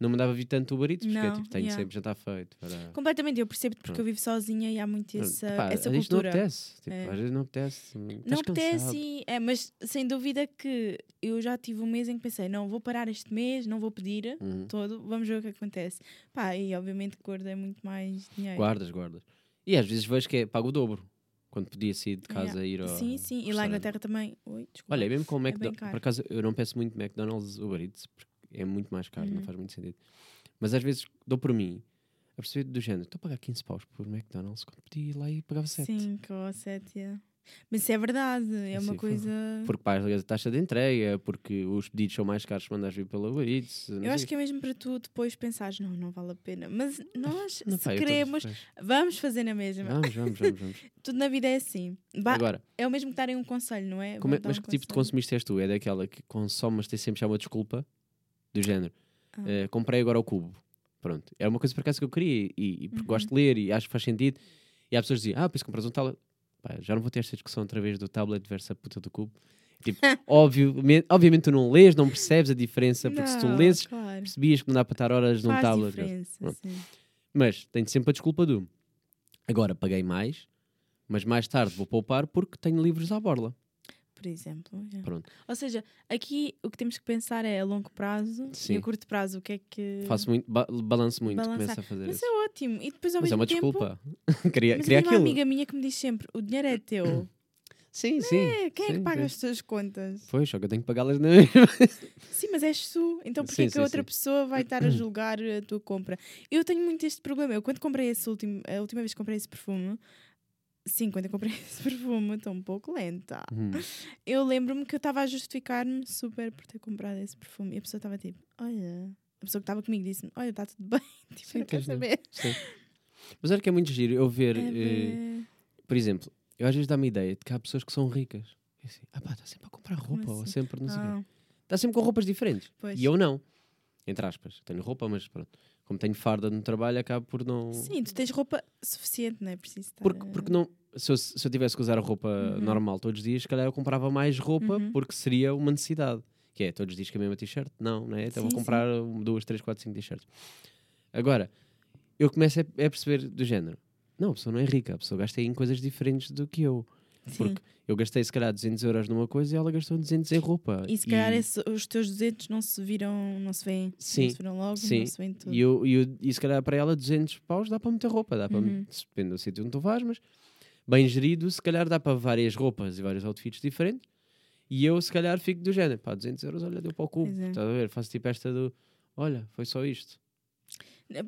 não mandava vir tanto Uber Eats, porque é Não, tipo, tenho yeah. sempre jantar feito. Para... Completamente, eu percebo porque Pronto. eu vivo sozinha e há muito essa, Pá, essa às vezes não cultura. apetece. Tipo, É. Às vezes não apetece. Não estás apetece, e- é, mas sem dúvida que eu já tive um mês em que pensei, não, vou parar este mês, não vou pedir Uhum. todo, vamos ver o que acontece. Pá, e obviamente que gordo é muito mais dinheiro. Guardas, guardas. E às vezes vejo que é pago o dobro. Quando podia sair de casa Yeah. ir ao. Sim, sim, e lá restaurante. Inglaterra também. Oi, desculpa. Olha, e mesmo com o É McDonald's. caro. por acaso, eu não peço muito McDonald's Uber Eats, porque é muito mais caro, não Uhum. faz muito sentido. Mas às vezes dou por mim a perceber do género: estou a pagar 15 paus por McDonald's quando podia ir lá e pagava 7. 5 ou 7, yeah. Mas isso é verdade, é uma coisa. Porque pagas a taxa de entrega, porque os pedidos são mais caros se mandares vir pela Uber Eats. Eu acho que é mesmo para tu depois pensares, não, não vale a pena. Mas nós, Não, se pá, queremos, vamos fazer na mesma. Vamos, vamos, vamos. vamos. Tudo na vida é assim. Ba- Agora, é o mesmo que darem um conselho, não é? é- mas um que tipo de consumista és tu? É daquela que consome, mas tem sempre já uma desculpa do género. Ah. eh, comprei agora o cubo. Pronto. Era uma coisa por acaso que eu queria e, e porque Uhum. gosto de ler e acho que faz sentido. E há pessoas que diziam, ah, pois compras um tablet. Pá, já não vou ter esta discussão outra vez do tablet versus a puta do cubo. Tipo, obviamente, obviamente tu não lês, não percebes a diferença, porque se tu Não, lesses, claro. percebias que não dá para estar horas num Faz tablet. Pronto. sim. Mas tenho sempre a desculpa do agora paguei mais, mas mais tarde vou poupar porque tenho livros à borla. Por exemplo. Pronto. Ou seja, aqui o que temos que pensar é a longo prazo Sim. e a curto prazo o que é que. Faço muito, ba balanço muito, Balançar. começo a fazer Mas isso. é ótimo. E depois ao Mas é uma tempo. desculpa. queria Mas queria eu tenho uma aquilo. amiga minha que me diz sempre: o dinheiro é teu. Sim, sim. É, quem é que sim, paga sim. as tuas contas? Pois, só que eu tenho que pagá-las na mesma. Sim, mas és tu. Então porquê Sim, que sim, a outra sim. pessoa vai estar a julgar a tua compra? Eu tenho muito este problema. Eu quando comprei esse último, a última vez que comprei esse perfume, sim, quando eu comprei esse perfume, estou um pouco lenta. Hum. Eu lembro-me que eu estava a justificar-me super por ter comprado esse perfume. E a pessoa estava tipo, olha, a pessoa que estava comigo disse-me, olha, está tudo bem. Tipo, Sim, não quero saber. Sim. Mas olha que é muito giro eu ver, É eh, ver. por exemplo, eu às vezes dá-me a ideia de que há pessoas que são ricas. E assim, ah pá, está sempre a comprar roupa, ou assim? sempre não sei o quê. Ah, Está sempre com roupas diferentes. pois. E eu não. Entre aspas. Tenho roupa, mas pronto. Como tenho farda no trabalho, acabo por não. Sim, tu tens roupa suficiente, não é preciso estar... Porque, porque não. Se eu, se eu tivesse que usar a roupa Uhum. normal todos os dias, se calhar eu comprava mais roupa Uhum. porque seria uma necessidade. Que é todos os dias com a mesma t-shirt? Não, não é? Então vou Sim, comprar um, duas, três, quatro, cinco t-shirts. Agora, eu começo a, a perceber do género. Não, a pessoa não é rica, a pessoa gasta em coisas diferentes do que eu. Sim. Porque eu gastei se calhar 200 euros numa coisa e ela gastou 200 em roupa. E se calhar esse- os teus 200 não se viram, não se vêem. Sim, Não se viram logo, sim. não se vêem tudo. E, eu, e, eu- e se calhar para ela 200 paus dá para meter roupa, dá para Uhum. depende do sítio onde tu vais, mas bem gerido, se calhar dá para várias roupas e vários outfits diferentes. E eu se calhar fico do género, pá, 200 euros, olha, deu para o cubo, é. estás a ver? Faço tipo esta do, olha, foi só isto.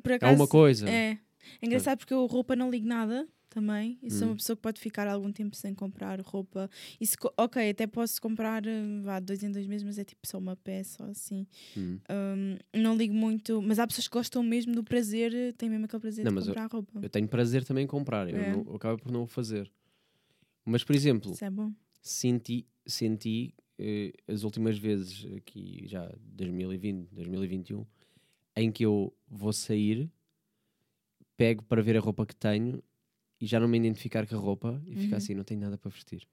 Por É acaso, uma coisa. É. É engraçado porque eu roupa não ligo nada também. E sou Hum. uma pessoa que pode ficar algum tempo sem comprar roupa. E se ok, até posso comprar eh, vá, dois em dois meses, mas é tipo só uma peça ou assim. Hum. Hum, não ligo muito, mas há pessoas que gostam mesmo do prazer, têm mesmo aquele prazer Não, de mas eu- comprar roupa. Eu tenho prazer também em comprar, eu, É. não, eu acabo por não o fazer. Mas, por exemplo, Isso é bom. senti, senti eh, as últimas vezes aqui, já 2020, 2021, em que eu vou sair, pego para ver a roupa que tenho e já não me identificar com a roupa e Uhum. fica assim, não tenho nada para vestir.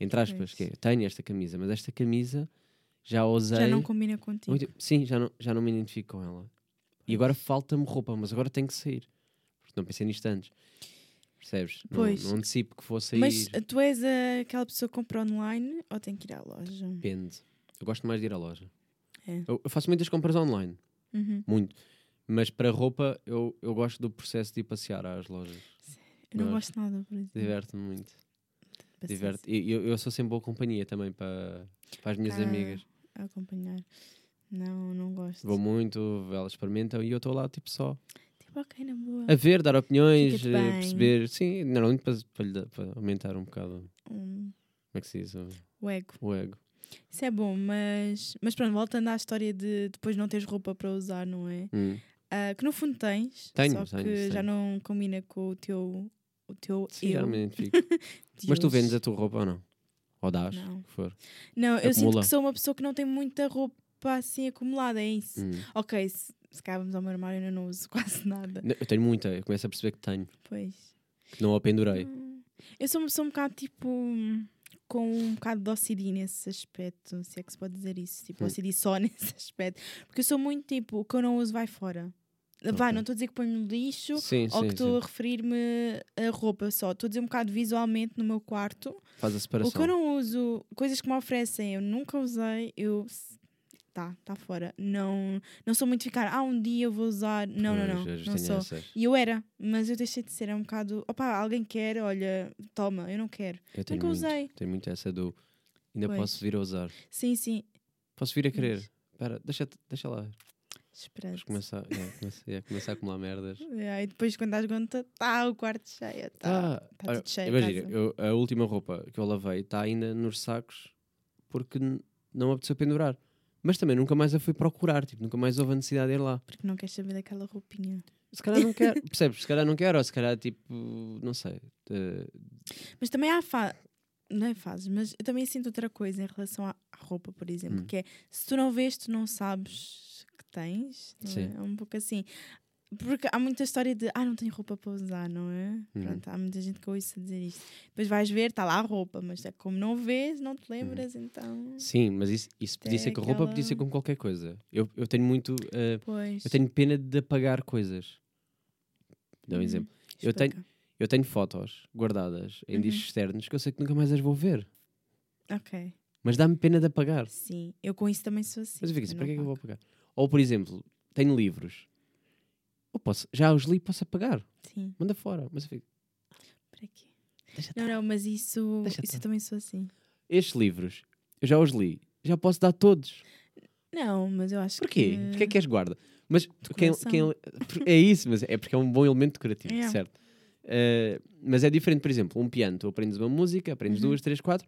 Entre aspas, Pois. que é, tenho esta camisa, mas esta camisa já usei. Já não combina contigo. muito- sim, já não, já não me identifico com ela. E agora falta-me roupa, mas agora tenho que sair. Porque não pensei nisto antes. Percebes? Não- Pois. Não, antecipo que vou sair. Mas eh, tu és aquela pessoa que compra online ou tem que ir à loja? Depende. Eu gosto mais de ir à loja. É. Eu, eu faço muitas compras online, Uhum. muito. Mas para roupa, eu, eu gosto do processo de ir passear às lojas. Eu não Gosto. nada, por exemplo. Diverte-me muito. E eu, eu sou sempre boa companhia também para, para as minhas Ah, amigas. A acompanhar. Não, não gosto. Vou muito, elas experimentam e eu estou lá tipo só Tipo, ok, na boa. a ver, dar opiniões, eh, perceber. Sim, normalmente para, para, para aumentar um bocado. Um, Como é que se diz? O, ego. o ego. Isso é bom, mas, mas pronto, voltando à história de depois não teres roupa para usar, não é? Hum. Ah, que no fundo tens, Tenho, só tenho, que já tenho. não combina com o teu, o teu Sim, eu. de Mas tu vendes a tua roupa ou não? Ou dás? Não. que for. Não, eu sinto Acumula. que sou uma pessoa que não tem muita roupa assim acumulada, é isso. Hum. Ok, se, se calhar vamos ao meu armário eu não uso quase nada. Não, Eu tenho muita, eu começo a perceber que tenho, Pois. que não a pendurei. Hum, Eu sou uma pessoa um bocado tipo. com um bocado de OCD nesse aspecto, se é que se pode dizer isso. Tipo, Hum. OCD só nesse aspecto. Porque eu sou muito tipo, o que eu não uso vai fora. Vai, Ok. não estou a dizer que ponho no lixo Sim, ou sim, que estou a referir-me a roupa só. Estou a dizer um bocado visualmente no meu quarto. Faz a O separação. que eu não uso, coisas que me oferecem, eu nunca usei, eu. Tá, tá fora. Não, não sou muito ficar, ah, um dia eu vou usar. Não, não, Pois, não. Não tenho sou. essas. E eu era, mas eu deixei de ser. É um bocado. Opa, alguém quer, olha, toma, eu não quero. Eu Nunca muito, usei. tenho muito essa do. Ainda Pois. posso vir a usar. Sim, sim. Posso vir a querer. Espera, deixa, deixa lá. Esperança. Vamos começar, é, começa, é, começar a acumular merdas. É, e depois, quando dás conta, tá o quarto cheio. Tá. Ah, tá tudo cheio imagina, casa. eu- a última roupa que eu lavei está ainda nos sacos porque não me apeteceu pendurar. Mas também nunca mais a fui procurar, tipo, nunca mais houve a necessidade de ir lá. Porque não queres saber daquela roupinha. Se calhar não quero, percebes? Se calhar não quero, ou se calhar tipo, não sei. eh, Mas também há fa... Não é fases, mas eu também sinto outra coisa em relação à, à roupa, por exemplo, Hum. que é se tu não vês, tu não sabes tens. É? é um pouco assim. Porque há muita história de ah, não tenho roupa para usar, não é? Uhum. Pronto, há muita gente que ouça dizer isto. Depois vais ver, está lá a roupa, mas é como não vês, não te lembras, então. Sim, mas isso, isso podia ser com roupa, podia ser aquela- com qualquer coisa. Eu, eu tenho muito. Pois. eu tenho pena de apagar coisas. Dá um Uhum. exemplo. Eu tenho-. Eu tenho fotos guardadas em Uhum. discos externos que eu sei que nunca mais as vou ver. Ok. Mas dá-me pena de apagar. Sim, eu com isso também sou assim. Mas eu fico assim, para que é que eu vou apagar? Ou, por exemplo, tenho livros. Eu posso, já os li, posso apagar. Sim, Manda fora. Mas eu fico, para quê? deixa Não, estar. não, mas isso, Deixa isso eu também sou assim. Estes livros, eu já os li. Já posso dar todos. Não, mas eu acho Porquê? que. Porquê é que és guarda? Mas quem, quem- é isso, mas é porque é um bom elemento decorativo, É. certo? Eh, mas é diferente, por exemplo, um piano, tu aprendes uma música, aprendes Uhum. duas, três, quatro,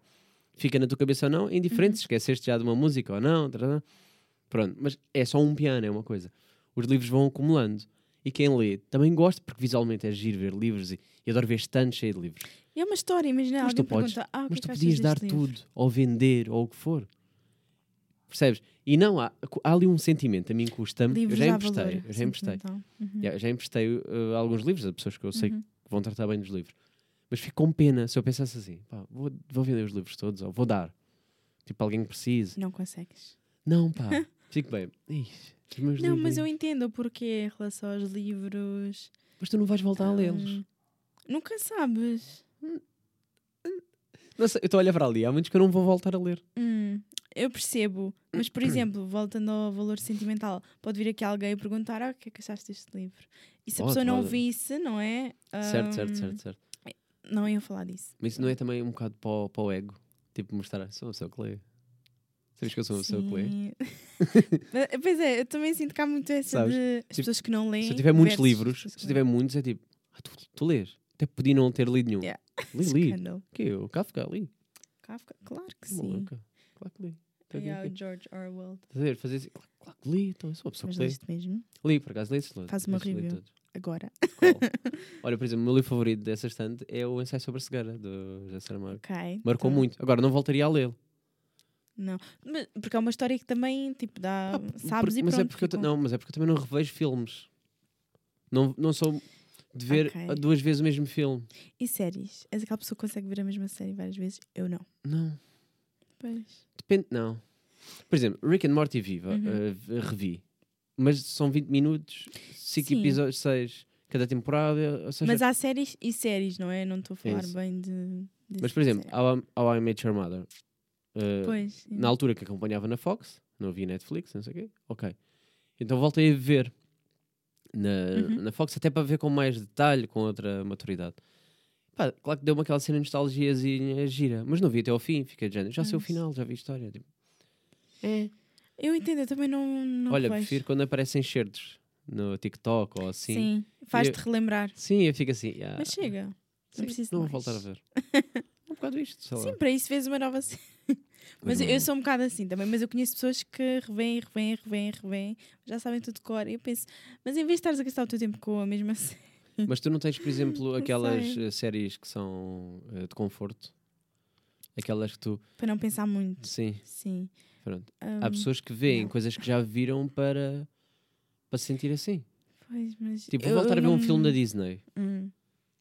fica na tua cabeça ou não, é indiferente, Uhum. se esqueceste já de uma música ou não, tarará. Pronto, mas é só um piano, é uma coisa. Os livros vão acumulando e quem lê também gosta, porque visualmente é giro ver livros e, e adoro ver estantes cheios de livros. E é uma história, imagina, Mas alguém tu podes- pergunta, ah, mas tu é que podias dar livro? tudo, ou vender, ou o que for. Percebes? E não, há, há ali um sentimento, a mim custa-me. Eu já emprestei, eu já emprestei. sentimental. Uhum. Já, já emprestei uh, alguns livros a pessoas que eu sei Uhum. que vão tratar bem dos livros. Mas fico com pena se eu pensasse assim: pá, vou, vou vender os livros todos, ou vou dar. Tipo, alguém que precise. Não consegues. Não, pá, fico bem. Ixi, os meus Não, mas eu entendo o porquê em relação aos livros. Mas tu não vais voltar a lê-los. Hum, Nunca sabes. Não sei, eu estou a olhar para ali, há muitos que eu não vou voltar a ler. Hum, eu percebo. Mas, por exemplo, voltando ao valor sentimental, pode vir aqui alguém e perguntar ah, o que é que achaste deste livro? E se a Pode, pessoa não pode. visse, não é? Certo, certo, Hum, certo, certo. Não ia falar disso. Mas isso não é também um bocado para o, para o ego? Tipo, mostrar, sou uma pessoa que lê. Sabes que eu sou uma pessoa que lê? Pois é, eu também sinto que há muito essa Sabes? de as Tipo, pessoas que não leem. Se eu tiver muitos livros, que se eu tiver muitos, é tipo, ah, tu, tu lês. Até podia não ter lido nenhum. Yeah. Li, li. Quê? O Kafka, li. Kafka? Claro que sim. Claro que li. Yeah, o George Orwell. Ver? Fazer assim, claro, claro que li. Então, eu sou uma pessoa Mas que lê. mesmo? Li, por acaso, li todos. Faz uma review. Agora. Qual? Olha, por exemplo, o meu livro favorito dessa estante é o Ensaio sobre a Cegueira, do José Saramago. Ok. Marcou então- muito. Agora, não voltaria a lê-lo. Não. Mas- porque é uma história que também, tipo, dá. Ah, sabes por- e mas pronto. é porque eu, não, mas é porque eu também não revejo filmes. Não, não sou de ver Ok. ah, duas vezes o mesmo filme. E séries? És aquela pessoa que consegue ver a mesma série várias vezes? Eu não. Não. Pois. Depende, não. Por exemplo, Rick and Morty Viva, Uhum. eh, revi. Mas são 20 minutos, 5 Sim. episódios, 6 cada temporada. Seja, Mas há séries e séries, não é? Não estou a falar Isso. bem de. mas, por exemplo, série. How, I- How I Met Your Mother. Eh, Pois. na altura que acompanhava na Fox, não havia Netflix, não sei o quê. Ok. Então voltei a ver na, Uhum. na Fox, até para ver com mais detalhe, com outra maturidade. Pá, claro que deu-me aquela cena de nostalgiazinha gira, mas não vi até ao fim, fiquei de género. Já sei o final, já vi a história. Tipo, é. Eu entendo, eu também não. não Olha, vejo. prefiro quando aparecem certos no TikTok ou assim. Sim. Faz-te relembrar. Sim, eu fico assim. ah, Mas chega. sim, preciso não vou mais. voltar a ver. um bocado isto, sei lá. Sim, para isso fez uma nova série. Mas eu, eu sou um bocado assim também, mas eu conheço pessoas que revêm, revêm, revêm, revêm, já sabem tudo de cor. E eu penso, mas em vez de estares a gastar o teu tempo com a mesma série, Mas tu não tens, por exemplo, aquelas sei. eh, séries que são eh, de conforto? Aquelas que tu. para não pensar muito. Sim, Sim. pronto. Há Hum, pessoas que veem não. coisas que já viram para, para se sentir assim. Pois, mas Tipo, eu- voltar a ver um não- filme da Disney. Hum, Ou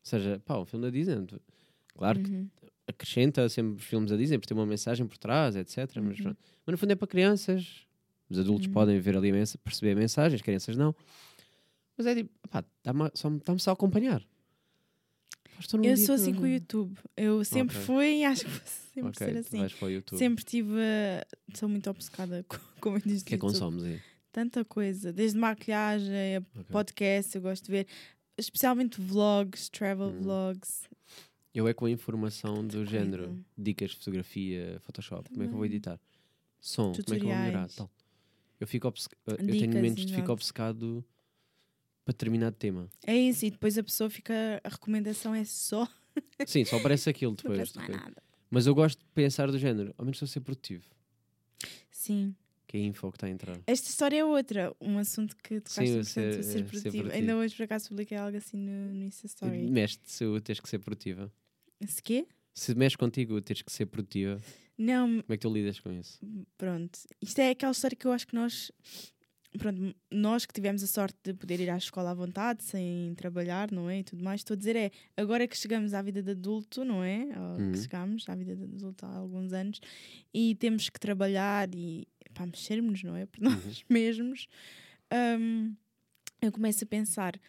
seja, pá, um filme da Disney. Claro que uhum. Acrescenta sempre os filmes da Disney, porque tem uma mensagem por trás, etc. Mas, Uhum. pronto. mas no fundo é para crianças. Os adultos Uhum. podem ver ali, a perceber a mensagem, as crianças não. Mas é tipo, está-me só, está só a acompanhar. Eu sou assim não- com o YouTube. Eu sempre Ok. fui e acho que vou sempre Ok, ser assim. vais para o YouTube. Sempre tive. a- Sou muito obcecada com, com vídeos O que é YouTube. consomes aí? Tanta coisa. Desde maquilhagem, a Ok. podcast, eu gosto de ver. Especialmente vlogs, travel Hum. vlogs. Eu é com a informação do género, dicas de fotografia, Photoshop, como é que eu vou Também. editar? Som, como é que eu vou melhorar? Tutoriais. Tal. Eu, fico obce- eu tenho Dicas, momentos de fico obcecado para determinado tema. É isso, e depois a pessoa fica. A recomendação é só. Sim, só aparece aquilo Não depois. mais depois. nada. Mas eu gosto de pensar do género, ao menos estou a ser produtivo, Sim. que é a info que está a entrar. Esta história é outra. Um assunto que tocaste Sim, o importante, ser- o ser, ser produtivo. produtivo. Ainda hoje, por acaso, publiquei algo assim no, no Insta Story. Mexe-te se eu tens que ser produtiva. Se quê? Se mexe contigo teres que ser produtiva, Não, como é que tu lidas com isso? pronto. Isto é aquela história que eu acho que nós pronto, nós que tivemos a sorte de poder ir à escola à vontade, sem trabalhar, não é? E tudo mais, estou a dizer é, agora que chegamos à vida de adulto, não é? Ou Uhum. que chegamos à vida de adulto há alguns anos e temos que trabalhar e para mexermos, não é? Por nós mesmos, hum, eu começo a pensar,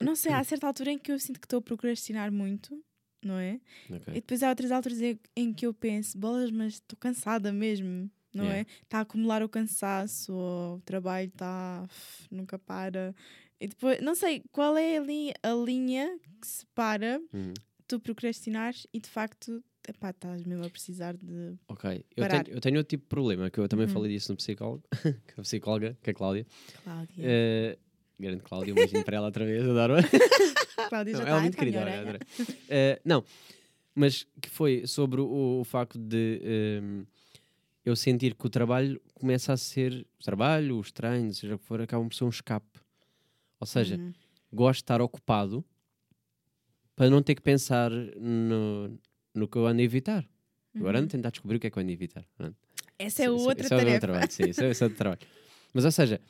não sei, há certa altura em que eu sinto que estou a procrastinar muito, não é? Ok. E depois há outras alturas em- que eu penso, bolas, mas estou cansada mesmo, não Yeah. é? Está a acumular o cansaço, ou o trabalho está. nunca para. E depois, não sei, qual é ali a linha que separa Uhum. tu procrastinares e de facto, epá, estás mesmo a precisar de. Ok. Eu tenho, eu tenho outro tipo de problema, que eu também Uhum. falei disso no psicólogo, que a psicóloga, que é a Cláudia. Cláudia. Eh, grande Cláudia, um beijinho para ela outra vez, adoro. Cláudia já Não, está ela é a muito entrar na querida, olha, orelha. adorei. Eh, não, mas que foi sobre o, o facto de ehm, eu sentir que o trabalho começa a ser. O trabalho, os treinos, seja o que for, acabam por ser um escape. Ou seja, Uhum. gosto de estar ocupado para não ter que pensar no, no que eu ando a evitar. Agora ando a tentar descobrir o que é que eu ando a evitar. Essa é Isso- outra isso é o tarefa. trabalho, sim, isso é, isso é outro trabalho. Mas, ou seja,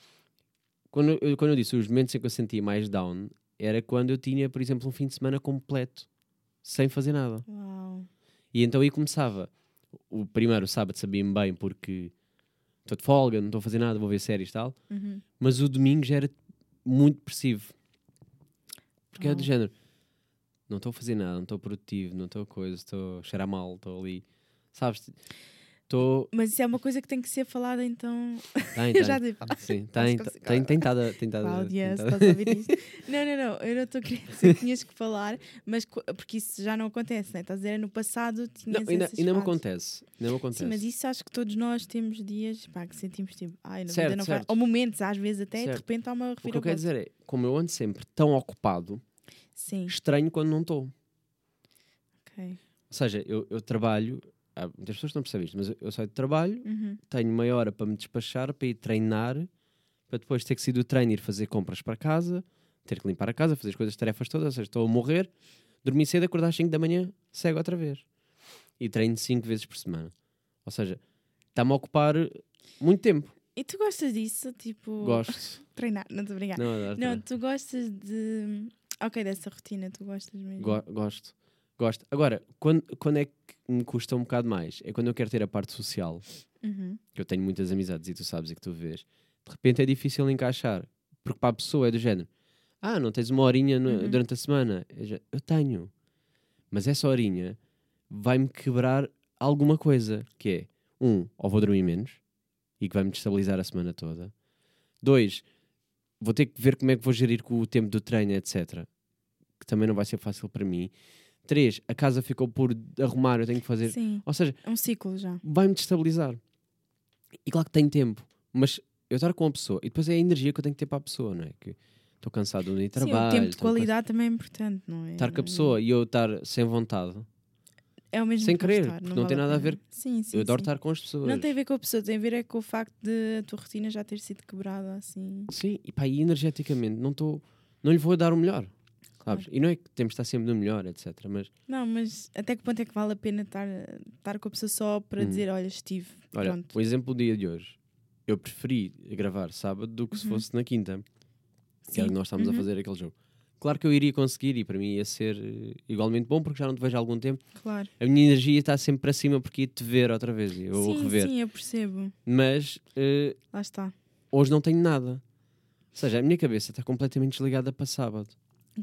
quando eu, quando eu disse os momentos em que eu sentia mais down, era quando eu tinha, por exemplo, um fim de semana completo, sem fazer nada. Uau. E então aí começava. O primeiro, o sábado, sabia-me bem porque estou de folga, não estou a fazer nada, vou ver séries e tal. Uhum. Mas o domingo já era muito depressivo. Porque é do género. Não estou a fazer nada, não estou produtivo, não estou a coisa, estou a cheirar mal, estou ali. Sabes? Estou. Mas isso é uma coisa que tem que ser falada então. Tem, Eu já dei falar. Sim, tem, conseguir- tem, tem estado a- tem estado a- Cláudia, estado estás a ouvir isto. Não, não, não, eu não estou a querer dizer que tinhas que falar, mas porque isso já não acontece, né? Estás a dizer, no passado tinhas Não, ainda, ainda me acontece. Ainda me acontece. Sim, mas isso acho que todos nós temos dias pá, que sentimos tipo, ai, na Certo, vida não certo. Ou momentos, às vezes até, de Certo. repente há uma o que eu quero reviravolta. dizer é, como eu ando sempre tão ocupado, Sim, estranho quando não estou. ok. Ou seja, eu, eu trabalho, há muitas pessoas que não percebem isto, mas eu, eu saio de trabalho, Uhum. tenho meia hora para me despachar, para ir treinar, para depois ter que sair do treino e ir fazer compras para casa, ter que limpar a casa, fazer as coisas, as tarefas todas, ou seja, estou a morrer, dormir cedo, acordar às 5 da manhã, cego outra vez. E treino 5 vezes por semana. Ou seja, está-me a ocupar muito tempo. E tu gostas disso? Tipo, Gosto. treinar, não estou a brincar. Não, Não, treinar. tu gostas de. Ok, dessa rotina, tu gostas mesmo. Go- gosto. Gosto. Agora, quando, quando é que me custa um bocado mais? É quando eu quero ter a parte social, Uhum. que eu tenho muitas amizades e tu sabes e que tu vês. De repente é difícil encaixar. Porque para a pessoa é do género: Ah, não tens uma horinha no- Uhum. durante a semana? Eu tenho. Mas essa horinha vai-me quebrar alguma coisa. Que é: um, ou vou dormir menos e que vai-me destabilizar a semana toda. Dois, vou ter que ver como é que vou gerir com o tempo do treino, etc. Que também não vai ser fácil para mim. Três, a casa ficou por arrumar, eu tenho que fazer. Sim, Ou seja, é um ciclo já. vai-me destabilizar. E claro que tenho tempo, mas eu estar com a pessoa e depois é a energia que eu tenho que ter para a pessoa, não é? Que estou cansado do dia de Sim, trabalho. o tempo de qualidade também é importante, não é? Estar com a Não- pessoa e eu estar sem vontade. É o mesmo sem que querer, porque não tem vale nada a ver- Sim, sim. eu adoro sim. estar com as pessoas. Não tem a ver com a pessoa, tem a ver é com o facto de a tua rotina já ter sido quebrada assim. Sim, e pá, e energeticamente não estou. Não lhe vou dar o melhor. Sabes? E não é que temos de estar sempre no melhor, etc. Mas Não, mas até que ponto é que vale a pena estar, estar com a pessoa só para Hum. dizer, olha, estive. olha, Pronto. o exemplo do dia de hoje. Eu preferi gravar sábado do que se Uhum. fosse na quinta. Que era o Sim. que nós estávamos Uhum. a fazer aquele jogo. Claro que eu iria conseguir e para mim ia ser eh, igualmente bom porque já não te vejo há algum tempo. Claro. A minha energia está sempre para cima porque ia te ver outra vez e eu sim, rever. sim, eu percebo. Mas eh, Lá está. hoje não tenho nada. Ou seja, a minha cabeça está completamente desligada para sábado.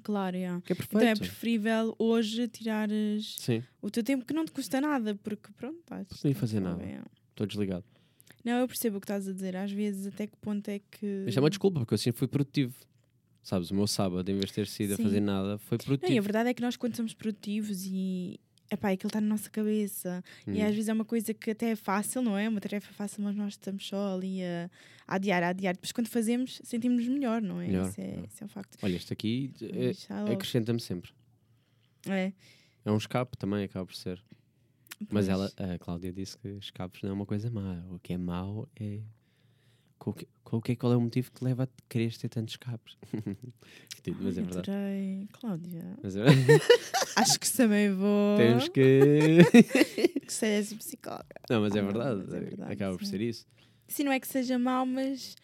Claro, yeah. Que é perfeito. Então é preferível hoje tirares Sim, o teu tempo que não te custa nada, porque pronto, estás. nem fazer nada. é. estou desligado. Não, eu percebo o que estás a dizer. Às vezes, até que ponto é que. Isto é uma desculpa porque eu assim fui produtivo. Sabes, o meu sábado, em vez de ter sido Sim. a fazer nada, foi Não, produtivo. e a verdade é que nós, quando somos produtivos e. Epá, aquilo está na nossa cabeça. E Hum. às vezes é uma coisa que até é fácil, não é? Uma tarefa fácil, mas nós estamos só ali a, a adiar, a adiar. Depois, quando fazemos, sentimos-nos melhor, não é? Melhor, Isso, é melhor. isso é um facto. Olha, este aqui é- acrescenta-me sempre. É. É um escape também, acaba por ser. Mas Pois. ela, a Cláudia disse que escapes não é uma coisa má. O que é mau é. Qual que, qual que é, qual é o motivo que leva a querer ter tantos escapes? Ridículo, Mas é verdade. adorei. Cláudia, Mas é- acho que também vou. Temos que. que sejas psicóloga. Não, mas é Ah, verdade. mas é verdade, Acaba por sim. ser isso. Sim, não é que seja mau, mas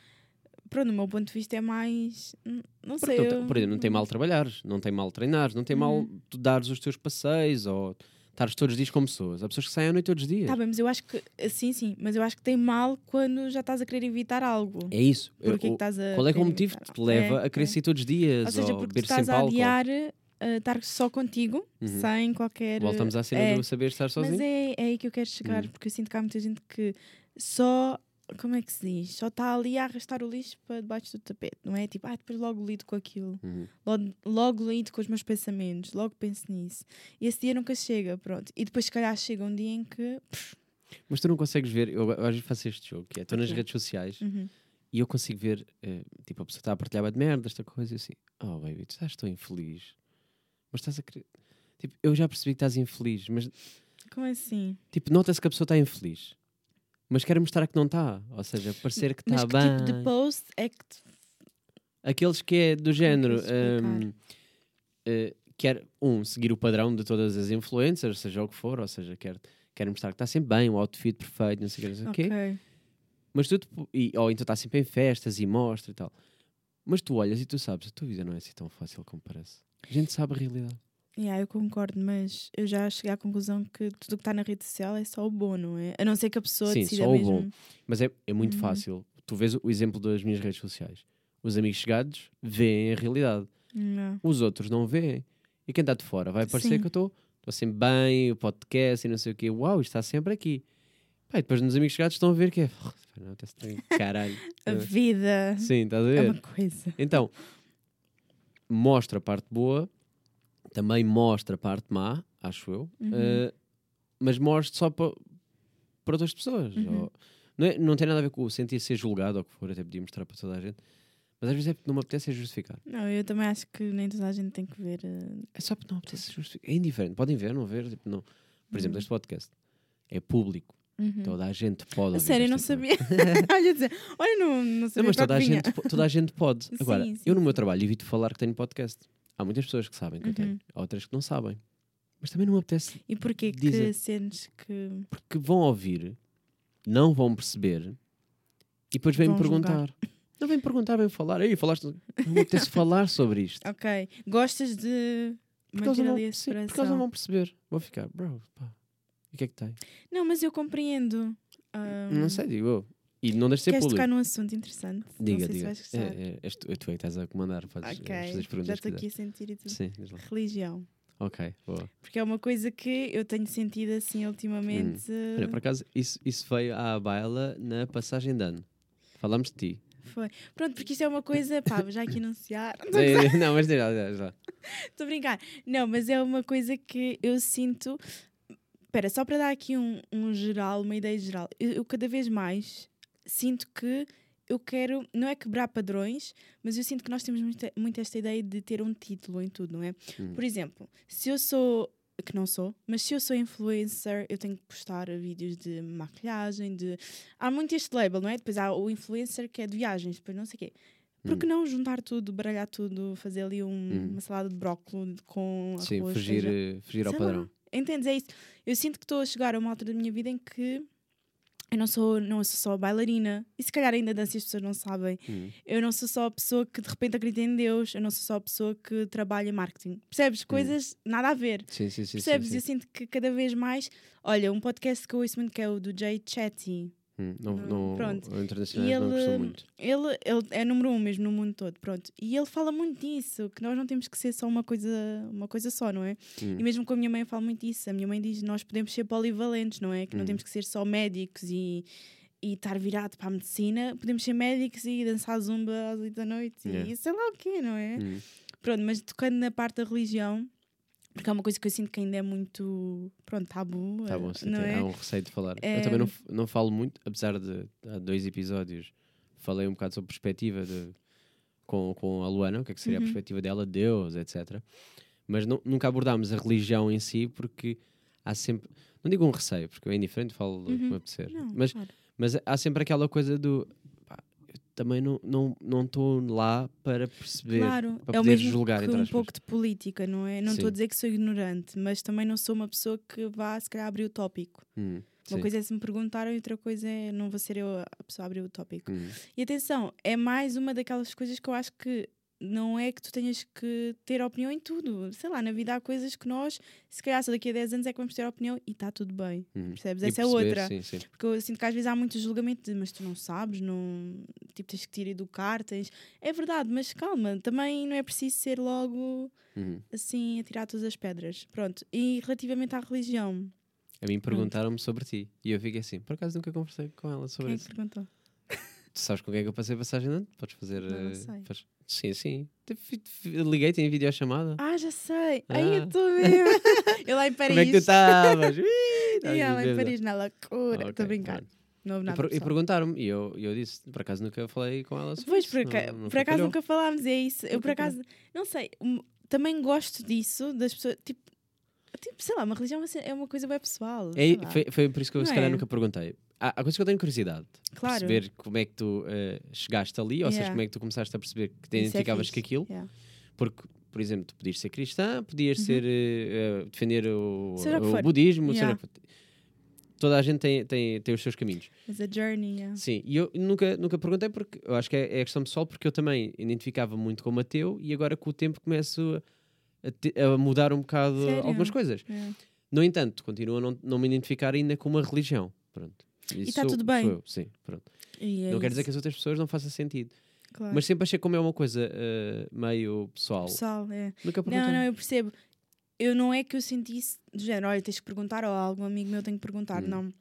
pronto, o meu ponto de vista é mais. n- Não Porque sei. tem- eu- por exemplo, não tem mal trabalhares, não tem mal treinares, não tem mal Uhum. tu dares os teus passeios ou estares todos os dias com pessoas. Há pessoas que saem à noite todos os dias. Tá bem, mas eu acho que. Sim, sim, mas eu acho que tem mal quando já estás a querer evitar algo. É isso. Eu- é estás a qual é que é o motivo que te leva É, a querer é. sair todos os dias Ou seja, ou porque estás a adiar a estar só contigo, Uhum. sem qualquer. Voltamos à cena é. do saber estar sozinho. Mas é, é aí que eu quero chegar, Hum. porque eu sinto que há muita gente que só. Como é que se diz? Só está ali a arrastar o lixo para debaixo do tapete, não é? Tipo, ah, depois logo lido com aquilo. Uhum. Logo, logo lido com os meus pensamentos, logo penso nisso. E esse dia nunca chega, pronto. E depois, se calhar, chega um dia em que. pff, Mas tu não consegues ver, eu, eu às vezes faço este jogo, que é, estou nas redes sociais uhum. e eu consigo ver, eh, tipo, a pessoa está a partilhar de merda, esta coisa, e assim, oh baby, tu estás tão infeliz, mas estás a querer. Tipo, eu já percebi que estás infeliz, mas Como assim? tipo, nota-se que a pessoa está infeliz, mas quer mostrar que não está, ou seja, parecer que está que bem. tipo de post é que. te- Aqueles que é do género, explicar? hum, eh, quer, um, seguir o padrão de todas as influencers, seja o que for, ou seja, quer, quer mostrar que está sempre bem, o outfit perfeito, não sei o que, não sei o quê. Mas tu, depo- e, ou então está sempre em festas e mostra e tal. Mas tu olhas e tu sabes, a tua vida não é assim tão fácil como parece. A gente sabe a realidade. Yeah, eu concordo, mas eu já cheguei à conclusão que tudo o que está na rede social é só o bom, não é? A não ser que a pessoa Sim, decida só o mesmo. bom. Mas é, é muito Uhum. fácil. Tu vês o, exemplo das minhas redes sociais. Os amigos chegados veem a realidade. Não. Os outros não veem. E quem está de fora vai parecer Sim. que eu estou sempre bem, o podcast e não sei o quê. Uau, está sempre aqui. E depois nos amigos chegados estão a ver que é. Não, caralho. A vida Sim, estás a é ver? uma coisa. Então, mostra a parte boa, também mostra a parte má, acho eu, Uhum. eh, mas mostra só para para outras pessoas. Uhum. Ou- não, é- não tem nada a ver com o sentir ser julgado ou o que for, até podia mostrar para toda a gente, mas às vezes é porque não me apetece justificar. Não, eu também acho que nem toda a gente tem que ver. eh, É só porque não me apetece justificar. É indiferente, podem ver, não ver, tipo, não. Por exemplo, Uhum. este podcast é público, uhum. toda a gente pode. A sério, eu não sabia. olha, dizer, olha, não, não sabia Não, mas toda a, vinha. gente, toda a gente pode. Agora, Sim, sim, eu no meu trabalho evito falar que tenho podcast. Há muitas pessoas que sabem que eu tenho, Uhum. há outras que não sabem. Mas também não me apetece, E porquê que Dizem- sentes que. porque vão ouvir, não vão perceber e depois vêm-me perguntar. Não vêm perguntar, vêm falar. Ei, falaste. Não me apetece falar sobre isto. Ok, gostas de Porque eles, não sim, porque eles não vão perceber. Vou ficar, bro, pá, e o que é que tem? Não, mas eu compreendo. Ah, Não sei, digo eu. E não deixe de ser Queres público. tocar num assunto interessante? Diga, não sei diga. se vais gostar. É, é, és tu, tu é que estás a comandar. Podes eh, ok, fazer as já perguntas que estou aqui a sentir e tudo. Sim. Religião. Ok, boa. Porque é uma coisa que eu tenho sentido assim ultimamente. Hum. Olha, por acaso, isso, isso veio à baila na passagem de ano. Falamos de ti. Foi. Pronto, porque isto é uma coisa, pá, vou já aqui anunciar. É, não, mas diz lá. Estou a brincar. Não, mas é uma coisa que eu sinto. Espera, só para dar aqui um, um geral, uma ideia geral. Eu, eu cada vez mais sinto que eu quero, não é quebrar padrões, mas eu sinto que nós temos muito, muito esta ideia de ter um título em tudo, não é? Hum. Por exemplo, se eu sou, que não sou, mas se eu sou influencer, eu tenho que postar vídeos de maquilhagem, de. Há muito este label, não é? Depois há o influencer que é de viagens, depois não sei o quê. Por que não juntar tudo, baralhar tudo, fazer ali um- Hum. uma salada de brócolis com Sim, arroz, fugir, fugir ao lá. padrão. Entendes? É isso. Eu sinto que estou a chegar a uma altura da minha vida em que eu não sou, não sou só bailarina. E se calhar ainda danço e as pessoas não sabem. Hum. Eu não sou só a pessoa que de repente acredita em Deus. Eu não sou só a pessoa que trabalha em marketing. Percebes? Coisas nada a ver. Sim, sim, sim. Percebes? Sim, Eu sim. sinto que cada vez mais. Olha, um podcast que eu ouço muito que é o do Jay Chatty. Hum, não, Não, não, pronto. não gostam ele, muito. ele, ele é número um mesmo no mundo todo, pronto. E ele fala muito disso, que nós não temos que ser só uma coisa, uma coisa só, não é? Hum. E mesmo com a minha mãe eu falo muito disso. A minha mãe diz nós podemos ser polivalentes, não é? Que não Hum. temos que ser só médicos e, e estar virado para a medicina. Podemos ser médicos e dançar zumba às oito da noite Yeah. e sei lá o quê, não é? Hum. Pronto, mas tocando na parte da religião, porque é uma coisa que eu sinto que ainda é muito, pronto, tabu, Tá eh, bom, sim, não é? há um receio de falar. É- Eu também não, não falo muito, apesar de há dois episódios falei um bocado sobre perspectiva de, com, com a Luana, o que é que seria Uhum. a perspectiva dela, Deus, etc. Mas nu- nunca abordámos a religião em si porque há sempre, não digo um receio, porque eu é indiferente, falo o que Uhum. me apetecer, Não, mas, claro. mas há sempre aquela coisa do também não estou não, não lá para perceber. Claro, para é poder julgar, que entre um pouco de política, não é? Não estou a dizer que sou ignorante, mas também não sou uma pessoa que vá, se calhar, abrir o tópico. Hum. Uma Sim. coisa é se me perguntaram e outra coisa é não vou ser eu a pessoa a abrir o tópico. Uhum. E atenção, é mais uma daquelas coisas que eu acho que não é que tu tenhas que ter opinião em tudo. Sei lá, na vida há coisas que nós, se calhar só daqui a 10 anos é que vamos ter opinião e está tudo bem. Uhum. Percebes? E Essa é outra. Sim, sim. Porque eu sinto que às vezes há muito julgamento de mas tu não sabes, não, tipo, tens que te ir educar, tens. É verdade, mas calma, também não é preciso ser logo Uhum. assim a tirar todas as pedras. Pronto. E relativamente à religião, A mim perguntaram-me sobre ti e eu fiquei assim, por acaso nunca conversei com ela sobre quem que isso. perguntou? Tu sabes com quem é que eu passei passagem de ano? Podes fazer. Não, não eh, sei. podes- Sim, sim. Fi- Liguei-te em videochamada. Ah, já sei! Aí eu Ah. estou mesmo! eu lá em Paris. Como é que tu estavas? Ih, E ela em. Paris, na loucura. Estou Ok, a brincar. pronto. Não houve E, nada. per- e perguntaram-me e eu, eu disse, por acaso nunca falei com ela sobre Pois, isso. por, aca- não- por acaso nunca falámos, é isso. Eu, por acaso, não sei, também gosto disso, das pessoas. Tipo, tipo sei lá, uma religião é uma coisa bem pessoal. É, foi, foi por isso que eu Não se calhar é? nunca perguntei. Há, há coisas que eu tenho curiosidade. de Claro. Perceber como é que tu eh, chegaste ali, ou seja, Yeah. como é que tu começaste a perceber que te Isso é identificavas fixe. com aquilo. Yeah. Porque, por exemplo, tu podias ser cristã, podias ser eh, eh, defender o, Uhum. Seja o budismo, seja Yeah. toda a gente tem, tem, tem os seus caminhos. Mas a journey, yeah. Sim, e eu nunca, nunca perguntei porque eu acho que é, é questão pessoal, porque eu também identificava muito como ateu e agora com o tempo começo a, te- a mudar um bocado Sério? algumas coisas. No entanto, continuo a não, não me identificar ainda com uma religião. Pronto. Isso tá sou- tudo bem. eu, Sim, pronto. E é não quer dizer que as outras pessoas não façam sentido. Claro. Mas sempre achei como é uma coisa eh, meio pessoal. Pessoal, é. Nunca perguntei. Não, não, eu percebo. Eu não é que eu sentisse do género, olha, tens que perguntar, ou algum amigo meu tem que perguntar, Hum. não.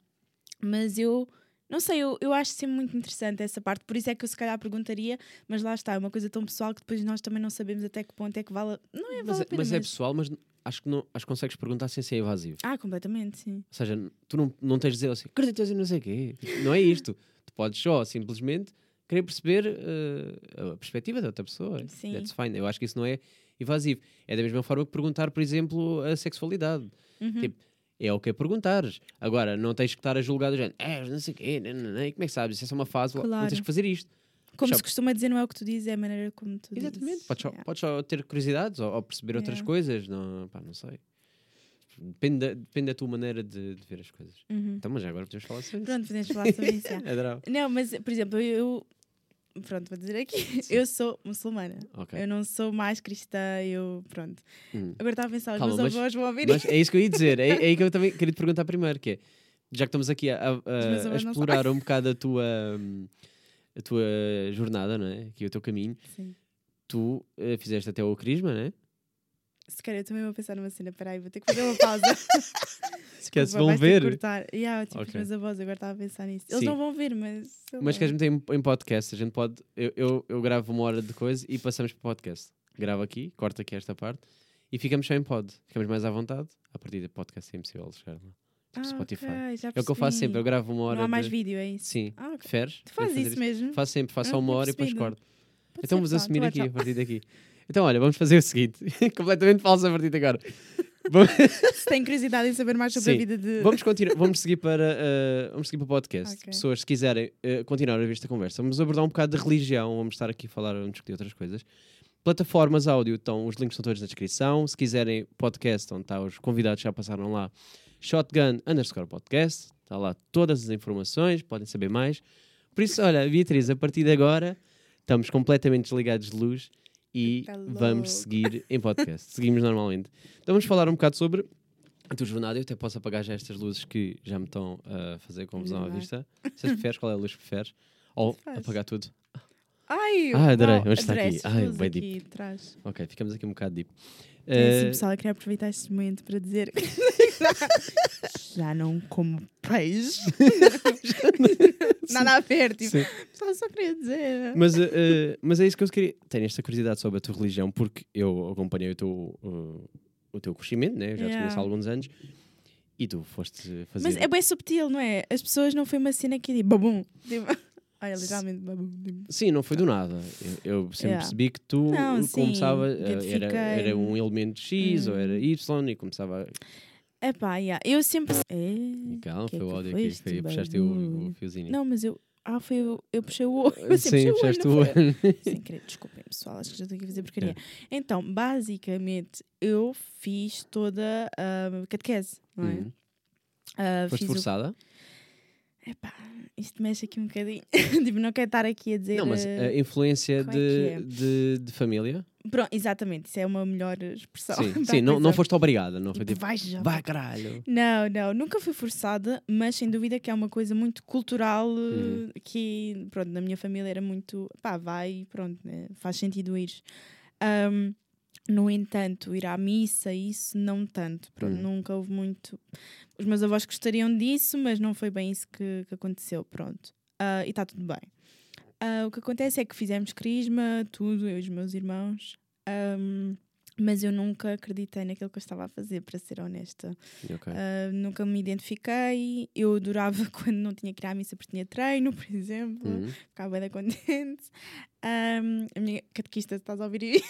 Mas eu, não sei, eu, eu acho sempre muito interessante essa parte, por isso é que eu se calhar perguntaria, mas lá está, é uma coisa tão pessoal que depois nós também não sabemos até que ponto é que vale. Não é mas, vale é- mas é mas- pessoal, mas acho que, não, acho que consegues perguntar sem ser evasivo. Ah, completamente, sim. Ou seja, tu não, não tens de dizer assim, acreditas em não sei o quê. Não é isto. tu podes só simplesmente querer perceber eh, a perspectiva da outra pessoa. Sim. That's fine. Eu acho que isso não é evasivo. É da mesma forma que perguntar, por exemplo, a sexualidade. Uhum. Tipo, é o que perguntares. Agora, não tens que estar a julgar do género, é, não sei o quê, não, não, não. E como é que sabes? Isso é só uma fase, não Claro. tens que fazer isto. Como se costuma dizer, não é o que tu dizes, é a maneira como tu Exatamente. dizes. Podes só, Yeah. podes só ter curiosidades ou, ou perceber outras Yeah. coisas. Não, pá, não sei. Depende da, depende da tua maneira de, de ver as coisas. Uhum. Então, mas já agora podemos falar sobre isso. Pronto, podemos falar sobre isso. Adorava. Não, mas, por exemplo, eu. Pronto, vou dizer aqui. Eu sou muçulmana. Ok. Eu não sou mais cristã, eu. Pronto. Hum. Agora estava a pensar, os Calma, meus mas- avós vão ouvir Mas é isso que eu ia dizer. É, é aí que eu também queria te perguntar primeiro, que é, já que estamos aqui a, a- a- explorar um bocado a tua, hum, a tua jornada, não é? Aqui o teu caminho. Sim. Tu eh, fizeste até o Crisma, não é? Se calhar eu também vou pensar numa cena. Peraí, vou ter que fazer uma pausa. Quer-se Desculpa, vão vais ter que ver? cortar. Yeah, tipo, Ok. os meus avós, agora estava a pensar nisso. Eles Sim. não vão ver, mas. Mas lá. queres meter em, em podcast? A gente pode. Eu, eu, eu gravo uma hora de coisa e passamos para o podcast. Gravo aqui, corto aqui esta parte e ficamos só em pod. Ficamos mais à vontade. A partir do podcast é impossível chegar lá. Tipo Ah, Spotify. ok, já É o que eu faço sempre. Eu gravo uma hora. Não há mais de... vídeo, é isso? Sim. Ah, ok. Preferes? Tu fazes Fazer isso mesmo? Faço sempre, faço só Ah, uma hora e depois percebido. corto. Pode então vamos pessoal. assumir Então, aqui, a partir daqui. Então, olha, vamos fazer o seguinte. completamente falso a partir de agora. Se tem curiosidade em saber mais sobre Sim. a vida de. vamos continuar, vamos seguir para, uh, vamos seguir para o podcast. Ok. Pessoas, se quiserem uh, continuar a ver esta conversa, vamos abordar um bocado de religião, vamos estar aqui a falar, vamos discutir outras coisas. Plataformas áudio, estão, os links estão todos na descrição. Se quiserem podcast, onde está, os convidados já passaram lá. Shotgun underscore podcast, está lá todas as informações, podem saber mais. Por isso, olha, Beatriz, a partir de agora estamos completamente desligados de luz e Tá vamos seguir em podcast. Seguimos normalmente. Então vamos falar um bocado sobre a tua jornada. Eu até posso apagar já estas luzes que já me estão a fazer confusão à Verdade. vista. Se preferes, qual é a luz que preferes? Ou Faz. apagar tudo. Ai, Ah, adorei. estar adorei aqui. Ai, bem aqui atrás. Ok, ficamos aqui um bocado deep. É Eh, pessoal, eu queria aproveitar este momento para dizer já não como peixe. Nada a ver, tipo, sim. só, só queria dizer. mas, eh, mas é isso que eu queria. Tenho esta curiosidade sobre a tua religião, porque eu acompanhei o teu, eh, o teu crescimento, né? Eu já te Yeah. conheço há alguns anos. E tu foste fazer. Mas é bem subtil, não é? As pessoas não foi uma cena que digo, babum. Tipo, olha, literalmente, babum. Tipo. Sim, não foi do nada. Eu, eu sempre Yeah. percebi que tu Não, sim, começava, eh, era, era um elemento X ou Hum. era Y e começava. Epá, yeah. eu sempre. É. Calma, que é foi o que áudio aqui, foi, puxaste o, o fiozinho. Não, mas eu. Ah, foi eu. Eu puxei o olho. Eu Sim, puxaste o o olho. Sem querer, desculpem pessoal, acho que já estou aqui a fazer porcaria. Então, basicamente, eu fiz toda a catequese, não é? Uhum. Ah, Foste fiz o- forçada? Epá, isto mexe aqui um bocadinho. tipo, não quero estar aqui a dizer. Não, mas eh, a influência qual é de, que é? de, de família? Pronto, exatamente, isso é uma melhor expressão. Sim, sim não, não foste obrigada, não foi Tipo, tipo, vai já. vai caralho. Não, não, nunca fui forçada, mas sem dúvida que é uma coisa muito cultural eh, Uhum. que, pronto, na minha família era muito, pá, vai e pronto, né? faz sentido ir. Ahm, no entanto, ir à missa, isso não tanto, pronto, Uhum. nunca houve muito. Os meus avós gostariam disso, mas não foi bem isso que, que aconteceu, pronto. Ah, e está tudo bem. Ah, o que acontece é que fizemos crisma, tudo, eu e os meus irmãos. ahm, mas eu nunca acreditei naquilo que eu estava a fazer, para ser honesta. Ok. Uh, nunca me identifiquei. Eu adorava quando não tinha que ir à missa porque tinha treino, por exemplo. Uhum. Ficava bem contente. Um, a minha catequista, estás a ouvir?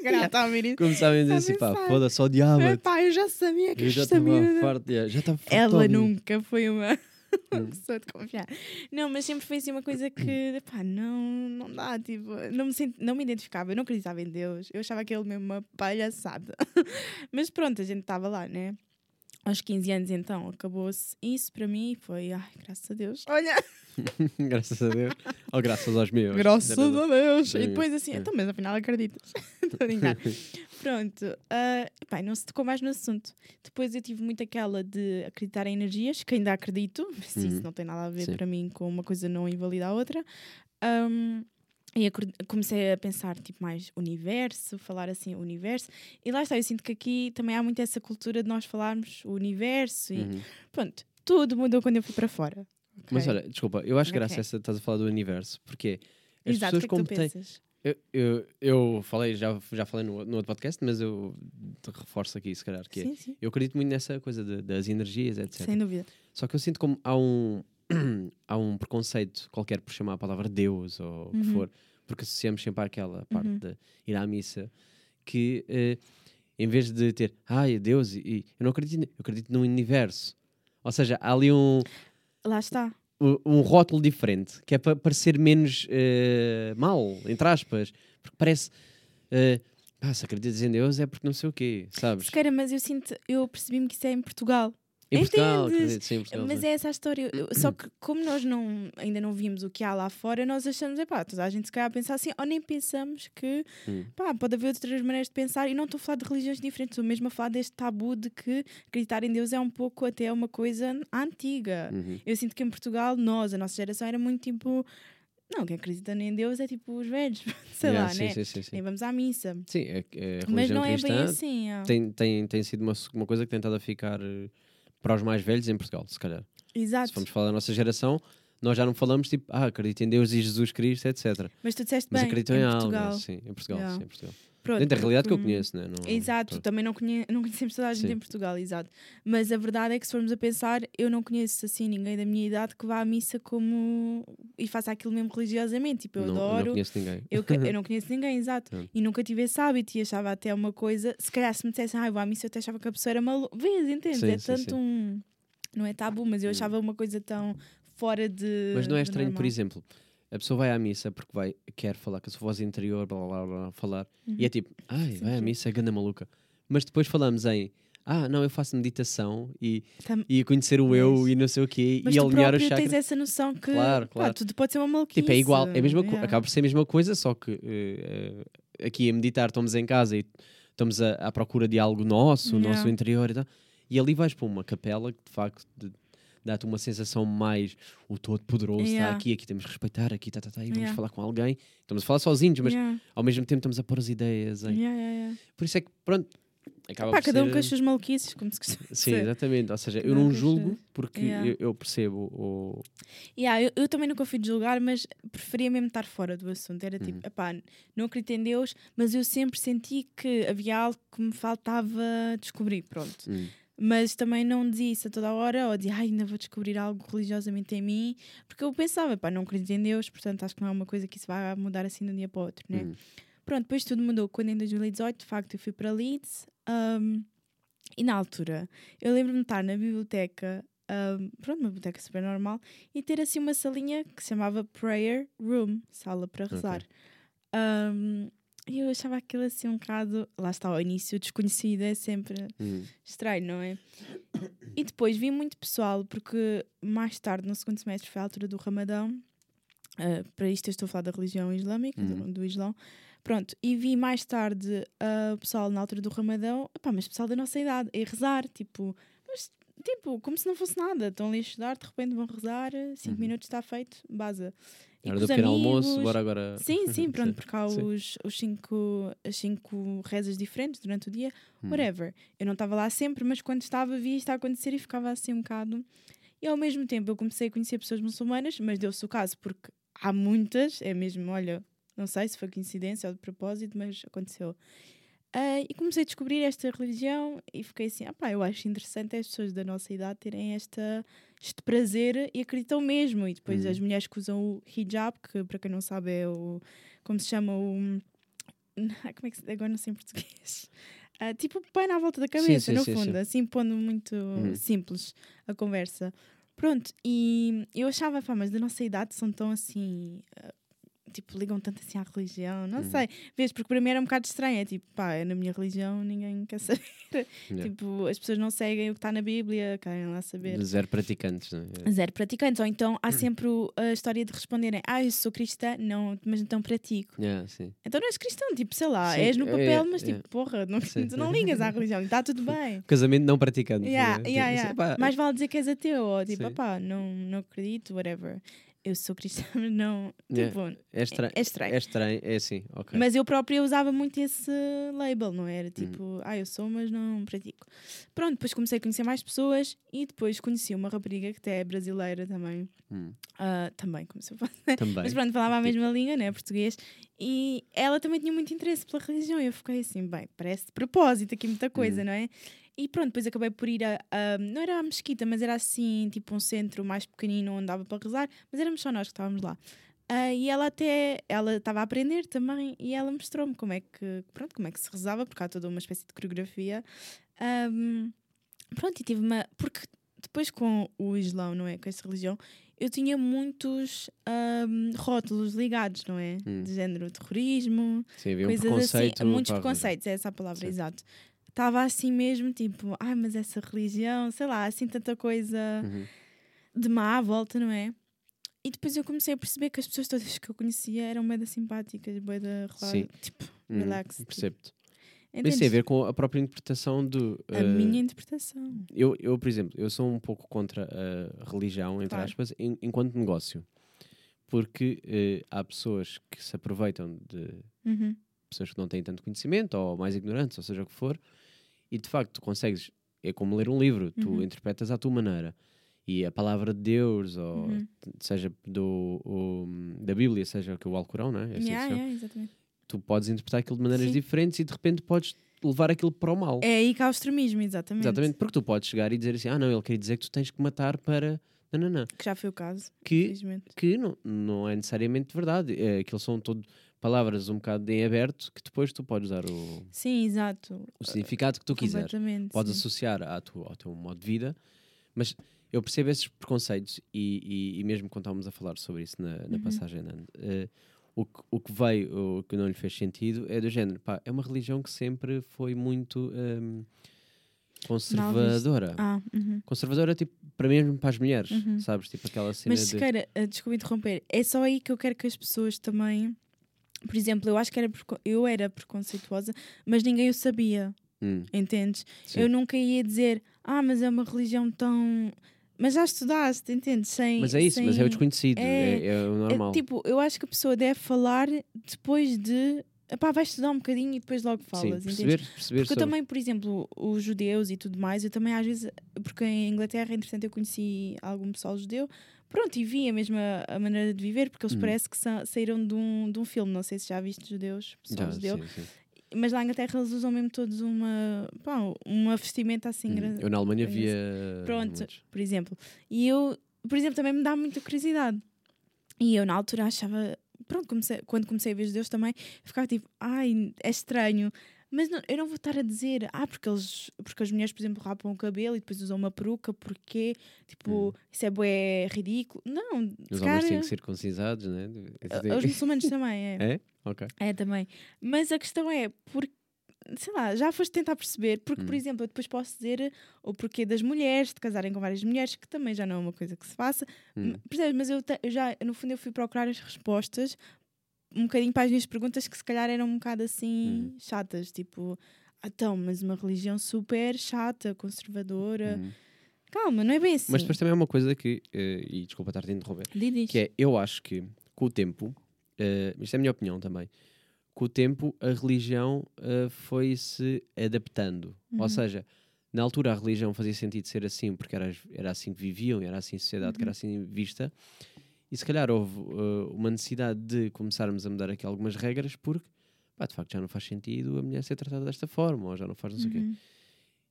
Agora ela está a ouvir a dizer assim, pá, foda-se, odiava-te. Epá, eu já sabia que Eu já esta estava farto, já estava Ela nunca foi uma Hum. pessoa de confiar. Não, mas sempre foi assim uma coisa que, pá, não, não dá, tipo, não me, sent, não me identificava, eu não acreditava em Deus, eu achava aquele mesmo uma palhaçada. mas pronto, a gente estava lá, né? Aos 15 anos, então, acabou-se isso para mim e foi, ai, graças a Deus. Olha, graças a Deus. Ou graças aos meus. graças a Deus. E depois assim, sim. então, mas afinal acreditas. Estou a brincar. Pronto, ah, epá, não se tocou mais no assunto. Depois eu tive muito aquela de acreditar em energias, que ainda acredito, mas Uhum. isso não tem nada a ver Sim. para mim com uma coisa não invalida a outra. Ahm, e comecei a pensar tipo mais universo, falar assim universo. E lá está, eu sinto que aqui também há muito essa cultura de nós falarmos o universo e Uhum. pronto, tudo mudou quando eu fui para fora. Mas ok? olha, desculpa, eu acho graça Ok. essa estás a falar do universo, porque as Exato, o pessoas que é que como tu têm. pensas? Eu, eu, eu falei, já, já falei no, no outro podcast, mas eu reforço aqui, se calhar, que é. Sim, sim, Eu acredito muito nessa coisa de- das energias, etc. sem dúvida. Só que eu sinto como há um, há um preconceito qualquer por chamar a palavra Deus ou o que Uhum. for, porque associamos sempre àquela parte Uhum. de ir à missa, que eh, em vez de ter, ai, Deus, e, e eu não acredito, eu acredito num universo. Ou seja, há ali um, Lá está. um- um rótulo diferente, que é para parecer menos eh, mal, entre aspas, porque parece. eh, pá, se acreditas em Deus é porque não sei o quê, sabes? Mas eu sinto, eu percebi-me que isso é em Portugal. Em Portugal, acredito, sim, em Portugal. Mas sim. é essa a história. Só que, como nós não, ainda não vimos o que há lá fora, nós achamos, epá, toda a gente se calhar pensa assim, ou nem pensamos que Hum. pá, pode haver outras maneiras de pensar. E não estou a falar de religiões diferentes, estou mesmo a falar deste tabu de que acreditar em Deus é um pouco até uma coisa antiga. Uhum. Eu sinto que em Portugal, nós, a nossa geração, era muito tipo. Não, quem acredita em Deus é tipo os velhos, sei Yeah, lá, sim, né? sim, sim, sim. Nem vamos à missa. Sim, é, é Mas não é bem assim. tem, tem, tem sido uma, uma coisa que tem estado a ficar eh, para os mais velhos em Portugal, se calhar. Exato. Se formos falar da nossa geração, nós já não falamos tipo, ah, acredito em Deus e Jesus Cristo, etc. Mas tu disseste Mas bem, acreditam em, em algo, Portugal. né? sim, em Portugal, Yeah. sim, em Portugal. Pronto, Dentro da realidade que eu porque- conheço, né? Não, Exato, pronto. também não, conhe... não conhecemos toda a gente Sim. em Portugal, exato. Mas a verdade é que se formos a pensar, eu não conheço assim ninguém da minha idade que vá à missa como e faça aquilo mesmo religiosamente. Tipo, eu não, adoro. não conheço ninguém. Eu, eu não conheço ninguém, exato. Pronto. E nunca tive esse hábito e achava até uma coisa. Se calhar se me dissessem, ai, vou à missa, eu até achava que a pessoa era maluca. Vês, entendes? Sim, é sim, tanto um. Não é tabu, mas eu Hum. achava uma coisa tão fora de. Mas não é estranho, por exemplo, a pessoa vai à missa porque vai, quer falar com a sua voz interior, blá blá blá, blá falar, Uhum. e é tipo, ai, Sim, vai à missa, é ganda maluca. Mas depois falamos em, ah, não, eu faço meditação e, Tam- e conhecer o eu Mas- e não sei o quê, Mas e alinhar os próprio chakras. tens essa noção que. Claro, pá, claro. tudo pode ser uma maluquice. Tipo, é igual, é a mesma yeah. acaba por ser a mesma coisa, só que eh, aqui a meditar estamos em casa e estamos a- à procura de algo nosso, o Yeah. nosso interior e tal. E ali vais para uma capela que de facto de- dá-te uma sensação mais o todo poderoso está Yeah. aqui, aqui temos que respeitar, aqui tá, tá, tá, e vamos Yeah. falar com alguém. Estamos a falar sozinhos, mas Yeah, ao mesmo tempo estamos a pôr as ideias. Por isso é que, pronto, acaba Pá, cada um ser- com as suas maluquices, como se costuma Sim, exatamente. Ou seja, Cada eu um não julgo porque Yeah. eu, eu percebo o. Yeah, eu, eu também nunca fui de julgar, mas preferia mesmo estar fora do assunto. Era tipo, Uhum. não acredito em Deus, mas eu sempre senti que havia algo que me faltava descobrir, pronto. Hum, Mas também não dizia isso a toda a hora, ou dizia, ai, ainda vou descobrir algo religiosamente em mim, porque eu pensava, pá, não acredito em Deus, portanto acho que não é uma coisa que isso vai mudar assim de um dia para o outro, né? hum. Pronto, depois tudo mudou quando em 2018, de facto, eu fui para Leeds um, e na altura eu lembro-me de estar na biblioteca, um, pronto, uma biblioteca super normal, e ter assim uma salinha que se chamava Prayer Room, sala para rezar. Um, e eu achava aquilo assim um bocado. Lá está, ao início, desconhecido é sempre Hum. estranho, não é? E depois vi muito pessoal, porque mais tarde, no segundo semestre, foi a altura do Ramadão. ah, para isto eu estou a falar da religião islâmica, do, Uhum. do Islão. Pronto, e vi mais tarde ah, o pessoal na altura do Ramadão, epá, mas pessoal da nossa idade, a rezar, tipo, mas, tipo, como se não fosse nada. Estão ali a estudar, de repente vão rezar, 5 Uhum. minutos está feito, baza. E com do pequeno almoço, bora agora. Sim, sim, pronto, porque há sim. os, os cinco, as cinco rezas diferentes durante o dia, Hum. whatever. Eu não estava lá sempre, mas quando estava, via isto a acontecer e ficava assim um bocado. E ao mesmo tempo eu comecei a conhecer pessoas muçulmanas, mas deu-se o caso porque há muitas, é mesmo, olha, não sei se foi coincidência ou de propósito, mas aconteceu. Ah, e comecei a descobrir esta religião e fiquei assim, ah pá, eu acho interessante as pessoas da nossa idade terem esta, este prazer e acreditam mesmo. E depois Uhum. as mulheres que usam o hijab, que para quem não sabe é o, como se chama o, como é que se, agora não sei em português. Ah, tipo, põe na volta da cabeça, sim, no sim, fundo, sim. assim pondo muito Uhum. simples a conversa. Pronto, e eu achava, pá, mas da nossa idade são tão assim. ah, tipo, ligam tanto assim à religião, não Uhum. sei. Vês, porque para mim era um bocado estranho. É tipo, pá, na minha religião ninguém quer saber. Yeah. Tipo, as pessoas não seguem o que está na Bíblia, querem lá saber. Zero praticantes, não é? Zero praticantes. Ou então há sempre o- a história de responderem: Ah, eu sou cristã, não, mas então pratico. Yeah. Então não és cristão, tipo, sei lá, Sim, és no é, papel, mas tipo, porra, não, tu não ligas à religião, está tudo bem. Casamento não praticante. Yeah, né? yeah, Tipo, yeah. Mais vale dizer que és ateu, ou tipo, opá, não, não acredito, whatever. Eu sou cristã, mas não. Yeah. Tipo, É estranho. é estranho. É estranho, é assim, ok. Mas eu própria usava muito esse label, não Hum. era? Tipo, ah, eu sou, mas não pratico. Pronto, depois comecei a conhecer mais pessoas e depois conheci uma rapariga que até é brasileira também. Hum, Ah, também, como se eu fosse. Também. Mas pronto, falava a Tipo, mesma língua, né? Português. E ela também tinha muito interesse pela religião. E eu fiquei assim, bem, parece de propósito aqui muita coisa, Hum. não é? E pronto, depois acabei por ir a, a- Não era a mesquita, mas era assim, tipo um centro mais pequenino onde dava para rezar, mas éramos só nós que estávamos lá. Ah, e ela até. Ela estava a aprender também e ela mostrou-me como é que. Pronto, como é que se rezava, porque há toda uma espécie de coreografia. Ahm, pronto, e tive uma. Porque depois com o Islão, não é? Com essa religião, eu tinha muitos ahm, rótulos ligados, não é? Hum. De género terrorismo, Sim, havia um coisas preconceito. assim. Muitos preconceitos, é essa a palavra, Sim. exato. Estava assim mesmo, tipo, ai, mas essa religião, sei lá, assim tanta coisa Uhum. de má à volta, não é? E depois eu comecei a perceber que as pessoas todas que eu conhecia eram bem simpáticas, bem da Sim. tipo, Uhum, relax. tipo, Percebo-te. Entendes? isso tem a ver com a própria interpretação do. A eh, minha interpretação. eu, eu, por exemplo, eu sou um pouco contra a religião, entre Claro. aspas, em- enquanto negócio. Porque eh, há pessoas que se aproveitam de Uhum. pessoas que não têm tanto conhecimento ou mais ignorantes, ou seja o que for, e de facto tu consegues, é como ler um livro, tu Uhum. interpretas à tua maneira. E a palavra de Deus, ou Uhum. seja do, o- da Bíblia, seja que o Alcorão, não é? É assim que Yeah, yeah, exatamente. Tu podes interpretar aquilo de maneiras Sim. diferentes e de repente podes levar aquilo para o mal. É aí que há o extremismo, exatamente. Exatamente, porque tu podes chegar e dizer assim: ah, não, ele queria dizer que tu tens que matar para. Não, não, não. Que já foi o caso, Que, que não, não é necessariamente verdade. É, aquilo são todo palavras um bocado em aberto que depois tu podes dar o, Sim, exato. o significado que tu quiseres. Podes sim. associar à tua, ao teu modo de vida, mas eu percebo esses preconceitos e, e, e mesmo quando estávamos a falar sobre isso na, na Uhum. passagem, eh, o, que, o que veio, o que não lhe fez sentido é do género, pá, é uma religião que sempre foi muito ehm, conservadora. Ah, uhum. Conservadora, tipo, para mesmo para as mulheres, Uhum. sabes? Tipo aquela cena Mas de. se queira, uh, desculpa interromper, é só aí que eu quero que as pessoas também. Por exemplo, eu acho que era eu era preconceituosa, mas ninguém o sabia, Hum, entendes? sim. Eu nunca ia dizer, ah, mas é uma religião tão. Mas já estudaste, entendes? Sem, Mas é isso, mas é o sem- desconhecido, é- é, é o É, normal. tipo, eu acho que a pessoa deve falar depois de. Epá, vai estudar um bocadinho e depois logo Sim, falas, entendes? perceber, perceber Porque eu também, por exemplo, os judeus e tudo mais, eu também às vezes, porque em Inglaterra, entretanto, eu conheci algum pessoal judeu, pronto, e vi a mesma a maneira de viver, porque eles Hum. parece que sa- saíram de um, de um filme, não sei se já viste judeus, pessoal Já, judeu, sim, sim. mas lá em Inglaterra eles usam mesmo todos uma, pá, uma vestimenta assim, Hum, grande, Eu na Alemanha via. Pronto. muitos. por exemplo. E eu, por exemplo, também me dá muita curiosidade. E eu na altura achava, pronto, comecei- quando comecei a ver judeus também, ficava tipo, ai, é estranho. Mas não- eu não vou estar a dizer, ah, porque, eles, porque as mulheres, por exemplo, rapam o cabelo e depois usam uma peruca, porque, tipo, Hum. isso é bué ridículo. Não, Os se homens têm que ser circuncisados, né? os muçulmanos também, é. É? Ok. É, também. Mas a questão é, por... sei lá, já foste tentar perceber, porque, por Hum. exemplo, eu depois posso dizer o porquê das mulheres, de casarem com várias mulheres, que também já não é uma coisa que se faça. Hum. Percebes? Mas eu, te- eu já, no fundo, eu fui procurar as respostas um bocadinho para as minhas perguntas que se calhar eram um bocado assim Hum. chatas, tipo, "Ah, então, mas uma religião super chata, conservadora. Hum. Calma, não é bem assim. Mas depois também é uma coisa que, eh, e desculpa estar-te a interromper, que é, eu acho que com o tempo, eh, isto é a minha opinião também, com o tempo a religião eh, foi-se adaptando. Ou Uhum. seja, na altura a religião fazia sentido ser assim, porque era, era assim que viviam, era assim a sociedade que Uhum. era assim vista, e se calhar houve eh, uma necessidade de começarmos a mudar aqui algumas regras, porque pá, de facto já não faz sentido a mulher ser tratada desta forma, ou já não faz não sei o quê. Uhum.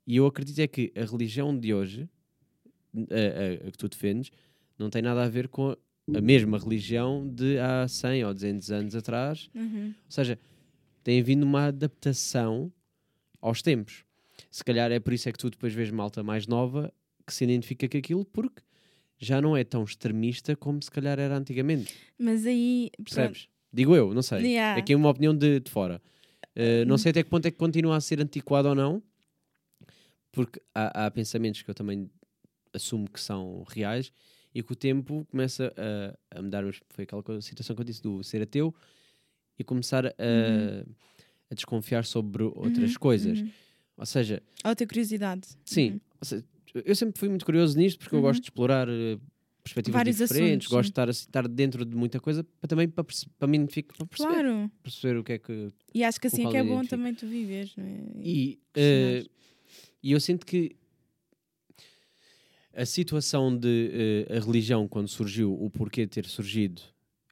E eu acredito é que a religião de hoje, a, a- a que tu defendes, não tem nada a ver com a, a mesma religião de há 100 ou 200 anos atrás. Uhum. Ou seja, tem havido uma adaptação aos tempos. Se calhar é por isso é que tu depois vês malta mais nova que se identifica com aquilo, porque já não é tão extremista como se calhar era antigamente. Mas aí. pronto, Percebes? Digo eu, não sei. Yeah. Aqui é uma opinião de, de fora. Uh, não sei até que ponto é que continua a ser antiquado ou não, porque há, há pensamentos que eu também assumo que são reais e que o tempo começa a, a mudar. Foi aquela situação que eu disse do ser ateu e começar a, a desconfiar sobre outras Uhum, coisas. uhum. Ou seja, Ou ter curiosidade. sim, Uhum. seja, eu sempre fui muito curioso nisto porque eu Uhum. gosto de explorar eh, perspectivas Vários diferentes, assuntos, gosto de estar, a- estar dentro de muita coisa para também para, para mim ficar- para perceber, Claro. perceber o que é que E acho que Com assim é que é bom identifico. também tu viveres, não é? E, eh, e eu sinto que a situação de eh, a religião, quando surgiu, o porquê de ter surgido,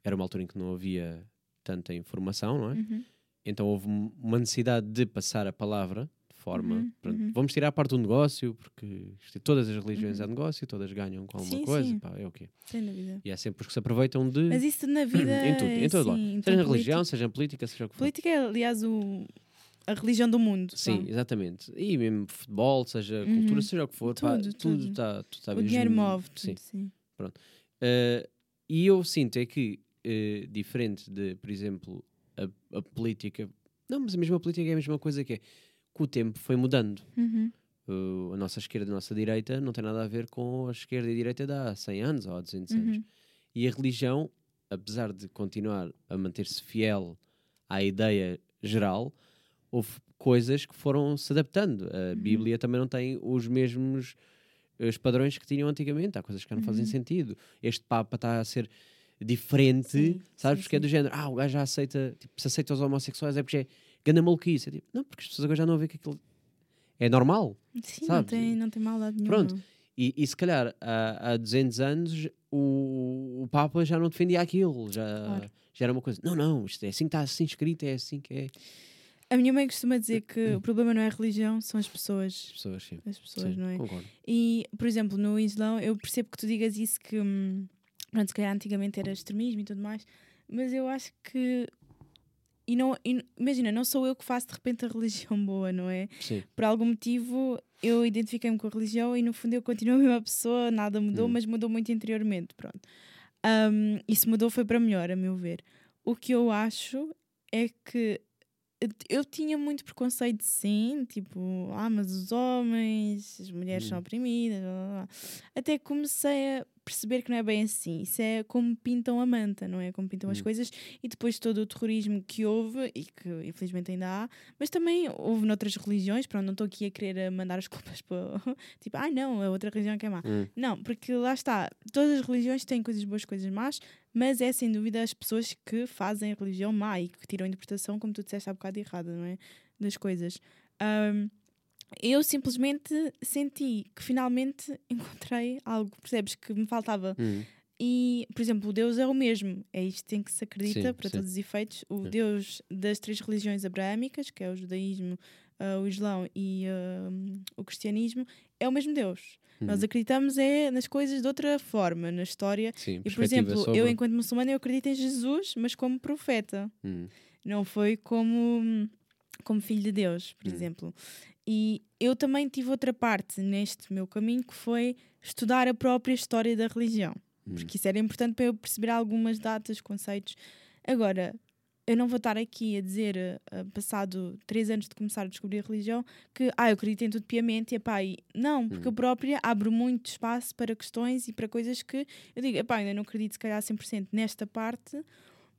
era uma altura em que não havia tanta informação, não é? Uhum. Então houve um- uma necessidade de passar a palavra de forma. Uhum, pronto, uhum. Vamos tirar a parte do negócio, porque isto- todas as religiões Uhum. é negócio, todas ganham com alguma Sim, coisa, sim. pá, é o quê? Sem dúvida. E há sempre os que se aproveitam de. Mas isso na vida. em tudo, em todo lado. sim, Seja na religião, seja na política, seja o que for. Política é, aliás, o, a religião do mundo. Sim, vá. exatamente. E mesmo futebol, seja Uhum. cultura, seja o que for, pá, Tudo, tudo tudo. está tudo tá O dinheiro move Sim. tudo, sim. Eh, e eu sinto é que, eh, diferente de, por exemplo, a, a política, não, mas a mesma política é a mesma coisa que é, com o tempo foi mudando. Uhum. Uh, a nossa esquerda e a nossa direita não tem nada a ver com a esquerda e a direita de há 100 anos ou há 200 anos. Uhum. E a religião, apesar de continuar a manter-se fiel à ideia geral, houve coisas que foram se adaptando. A Uhum. Bíblia também não tem os mesmos eh, os padrões que tinham antigamente. Há coisas que não fazem Uhum. sentido. Este Papa está a ser diferente, Sim, sabes? sim, porque é sim. do género, ah, o gajo já aceita, tipo, se aceita os homossexuais é porque é ganda maluquice. É tipo, não, porque as pessoas agora já não vê que aquilo é normal. Sim, não Sabes? tem, não tem maldade nenhuma. Pronto. E, e se calhar há, há 200 anos o, o Papa já não defendia aquilo, já, Claro. já era uma coisa. Não, não, isto é assim que está assim escrito, é assim que é. A minha mãe costuma dizer Hum. que o problema não é a religião, são as pessoas. As pessoas, sim. As pessoas, sim, não é? Concordo. E, por exemplo, no Islão, eu percebo que tu digas isso que, hum, pronto, se calhar antigamente era extremismo e tudo mais, mas eu acho que. E não, e imagina, não sou eu que faço de repente a religião boa, não é? Sim. Por algum motivo eu identifiquei-me com a religião e no fundo eu continuo a mesma pessoa, nada mudou, Hum. mas mudou muito interiormente, pronto. Um, isso mudou foi para melhor, a meu ver. O que eu acho é que eu tinha muito preconceito, sim, tipo, ah, mas os homens, as mulheres são Hum. oprimidas, blá, blá, blá. até comecei a perceber que não é bem assim. Isso é como pintam a manta, não é? Como pintam as Hum. coisas e depois todo o terrorismo que houve e que infelizmente ainda há, mas também houve noutras religiões. Pronto, não estou aqui a querer mandar as culpas para tipo, ah, não, a outra religião que é má. Hum. Não, porque lá está, todas as religiões têm coisas boas, coisas más, mas é sem dúvida as pessoas que fazem a religião má e que tiram a interpretação, como tu disseste há bocado, errada, não é? Das coisas. Ahm, eu simplesmente senti que finalmente encontrei algo, percebes, que me faltava. Hum. E, por exemplo, o Deus é o mesmo, é isto em que se acredita, Sim, para sim. todos os efeitos. O. Deus das três religiões abraâmicas, que é o judaísmo, ah, o islão e ah, o cristianismo, é o mesmo Deus. Nós Hum. acreditamos é nas coisas de outra forma, na história. Sim, E, por exemplo, sobre... eu, enquanto muçulmana, eu acredito em Jesus, mas como profeta. Hum. Não foi como, como filho de Deus, por Hum. exemplo. E eu também tive outra parte neste meu caminho, que foi estudar a própria história da religião. Hum. Porque isso era importante para eu perceber algumas datas, conceitos. Agora, eu não vou estar aqui a dizer, uh, passado três anos de começar a descobrir a religião, que ah, eu acredito em tudo piamente e epá, e não, porque eu própria abro muito espaço para questões e para coisas que eu digo, epá, ainda não acredito se calhar 100% nesta parte,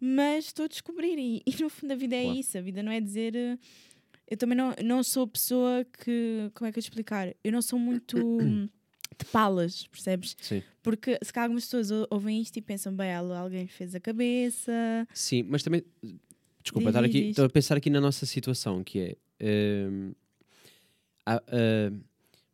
mas estou a descobrir e, e no fundo a vida é Claro. isso, a vida não é dizer. uh, eu também não, não sou pessoa que. Como é que eu te explicar? Eu não sou muito de palas, percebes? Sim. Porque se calhar algumas pessoas ou- ouvem isto e pensam, bem, alguém fez a cabeça. Sim, mas também. Desculpa, estar aqui, estou a pensar aqui na nossa situação, que é. ah,